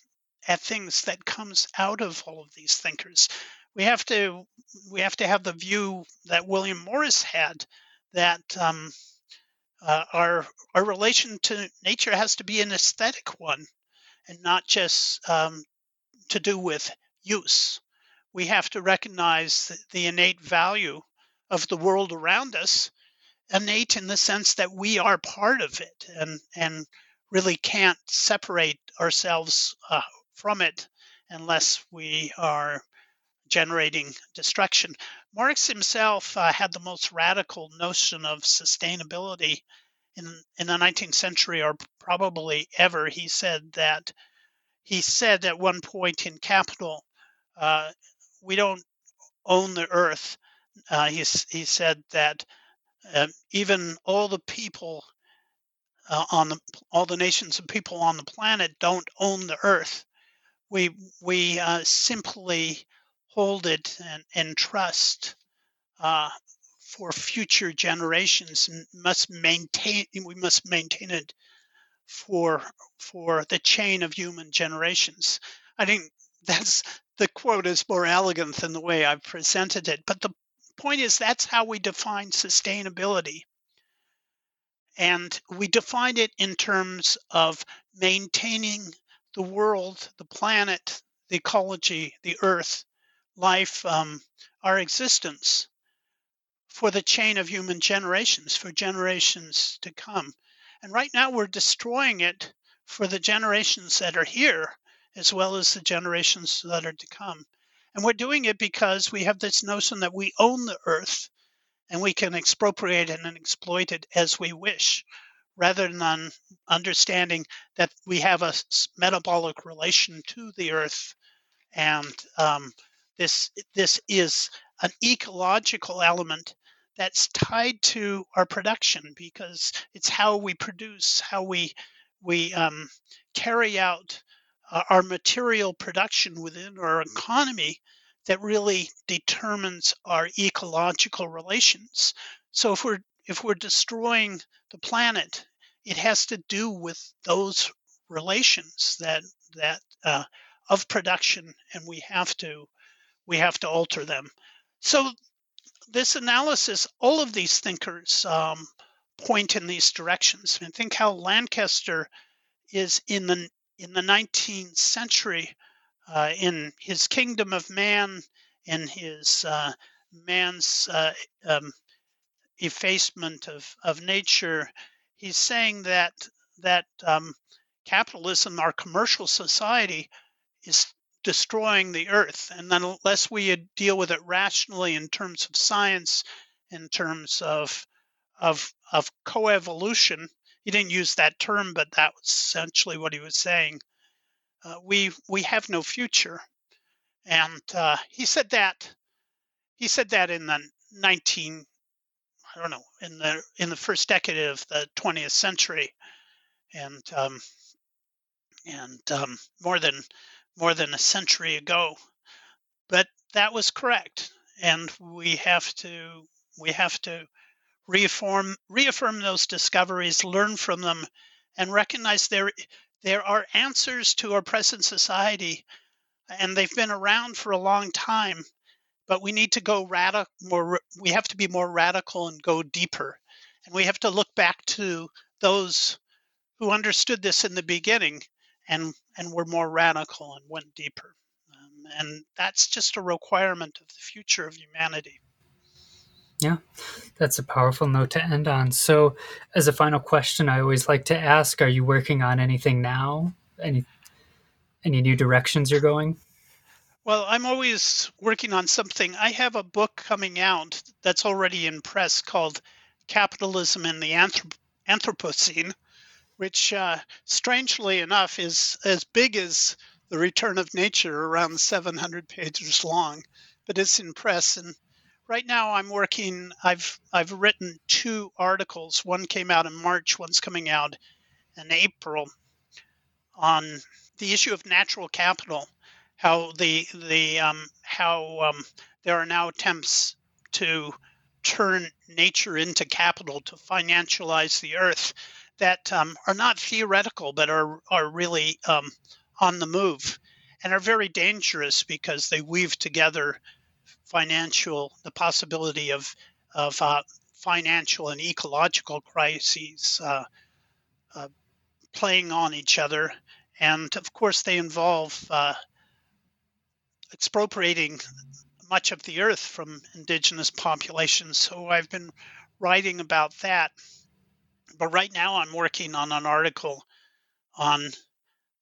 at things that comes out of all of these thinkers. We have to we have to have the view that William Morris had that um, uh, our our relation to nature has to be an aesthetic one, and not just um, to do with use we have to recognize the innate value of the world around us, innate in the sense that we are part of it and, and really can't separate ourselves uh, from it unless we are generating destruction. Marx himself uh, had the most radical notion of sustainability in, in the 19th century, or probably ever. He said that he said at one point in Capital, uh, we don't own the earth. Uh, he, he said that uh, even all the people uh, on the all the nations and people on the planet don't own the earth, we we uh, simply hold it and, and trust uh, for future generations and must maintain we must maintain it for for the chain of human generations. I think that's the quote is more elegant than the way I've presented it. But the point is that's how we define sustainability. And we define it in terms of maintaining the world, the planet, the ecology, the earth, life, um, our existence for the chain of human generations, for generations to come. And right now we're destroying it for the generations that are here, as well as the generations that are to come. And we're doing it because we have this notion that we own the earth and we can expropriate it and exploit it as we wish, rather than understanding that we have a metabolic relation to the earth. And um, this, this is an ecological element that's tied to our production because it's how we produce, how we we um, carry out our material production within our economy that really determines our ecological relations. So if we're if we're destroying the planet, it has to do with those relations that that uh, of production, and we have to we have to alter them. So this analysis, all of these thinkers um, point in these directions. And think how Lankester is in the in the 19th century, uh, in his Kingdom of Man, in his uh, man's uh, um, effacement of, of nature, he's saying that that um, capitalism, our commercial society, is destroying the earth. And unless we deal with it rationally in terms of science, in terms of of of coevolution, he didn't use that term, but that was essentially what he was saying. Uh, we we have no future, and uh, he said that he said that in the 19 I don't know in the in the first decade of the 20th century, and um, and um, more than more than a century ago. But that was correct, and we have to we have to reaffirm reaffirm those discoveries, learn from them, and recognize there there are answers to our present society, and they've been around for a long time. But we need to go radical more. We have to be more radical and go deeper, and we have to look back to those who understood this in the beginning and and were more radical and went deeper. Um, and that's just a requirement of the future of humanity. Yeah, that's a powerful note to end on. So, as a final question, I always like to ask: Are you working on anything now? Any any new directions you're going? Well, I'm always working on something. I have a book coming out that's already in press called "Capitalism in the Anthrop- Anthropocene," which, uh, strangely enough, is as big as The Return of Nature, around 700 pages long, but it's in press. And right now I'm working, I've, I've written two articles. One came out in March, one's coming out in April on the issue of natural capital, how the, the, um, how um, there are now attempts to turn nature into capital to financialize the earth that um, are not theoretical but are are really um, on the move and are very dangerous because they weave together financial the possibility of of uh, financial and ecological crises uh, uh, playing on each other. And of course they involve uh, expropriating much of the earth from indigenous populations. So i've been writing about that. But right now I'm working on an article on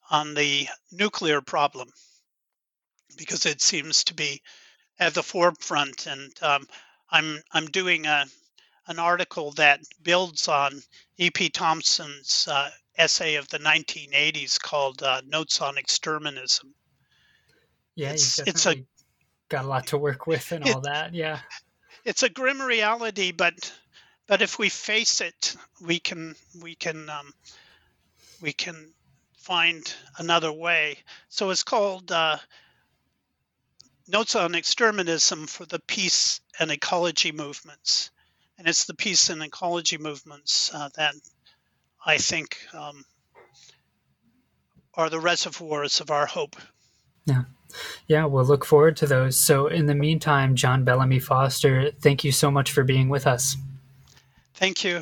on the nuclear problem because it seems to be at the forefront, and um, I'm I'm doing a an article that builds on E.P. Thompson's uh, essay of the 1980s called uh, "Notes on Exterminism." Yeah, it's, it's a got a lot to work with and all it, that. Yeah, it's a grim reality, but but if we face it, we can we can um, we can find another way. So it's called uh, Notes on Exterminism for the Peace and Ecology Movements. And it's the peace and ecology movements uh, that I think um, are the reservoirs of our hope. Yeah. Yeah, we'll look forward to those. So, in the meantime, John Bellamy Foster, thank you so much for being with us. Thank you.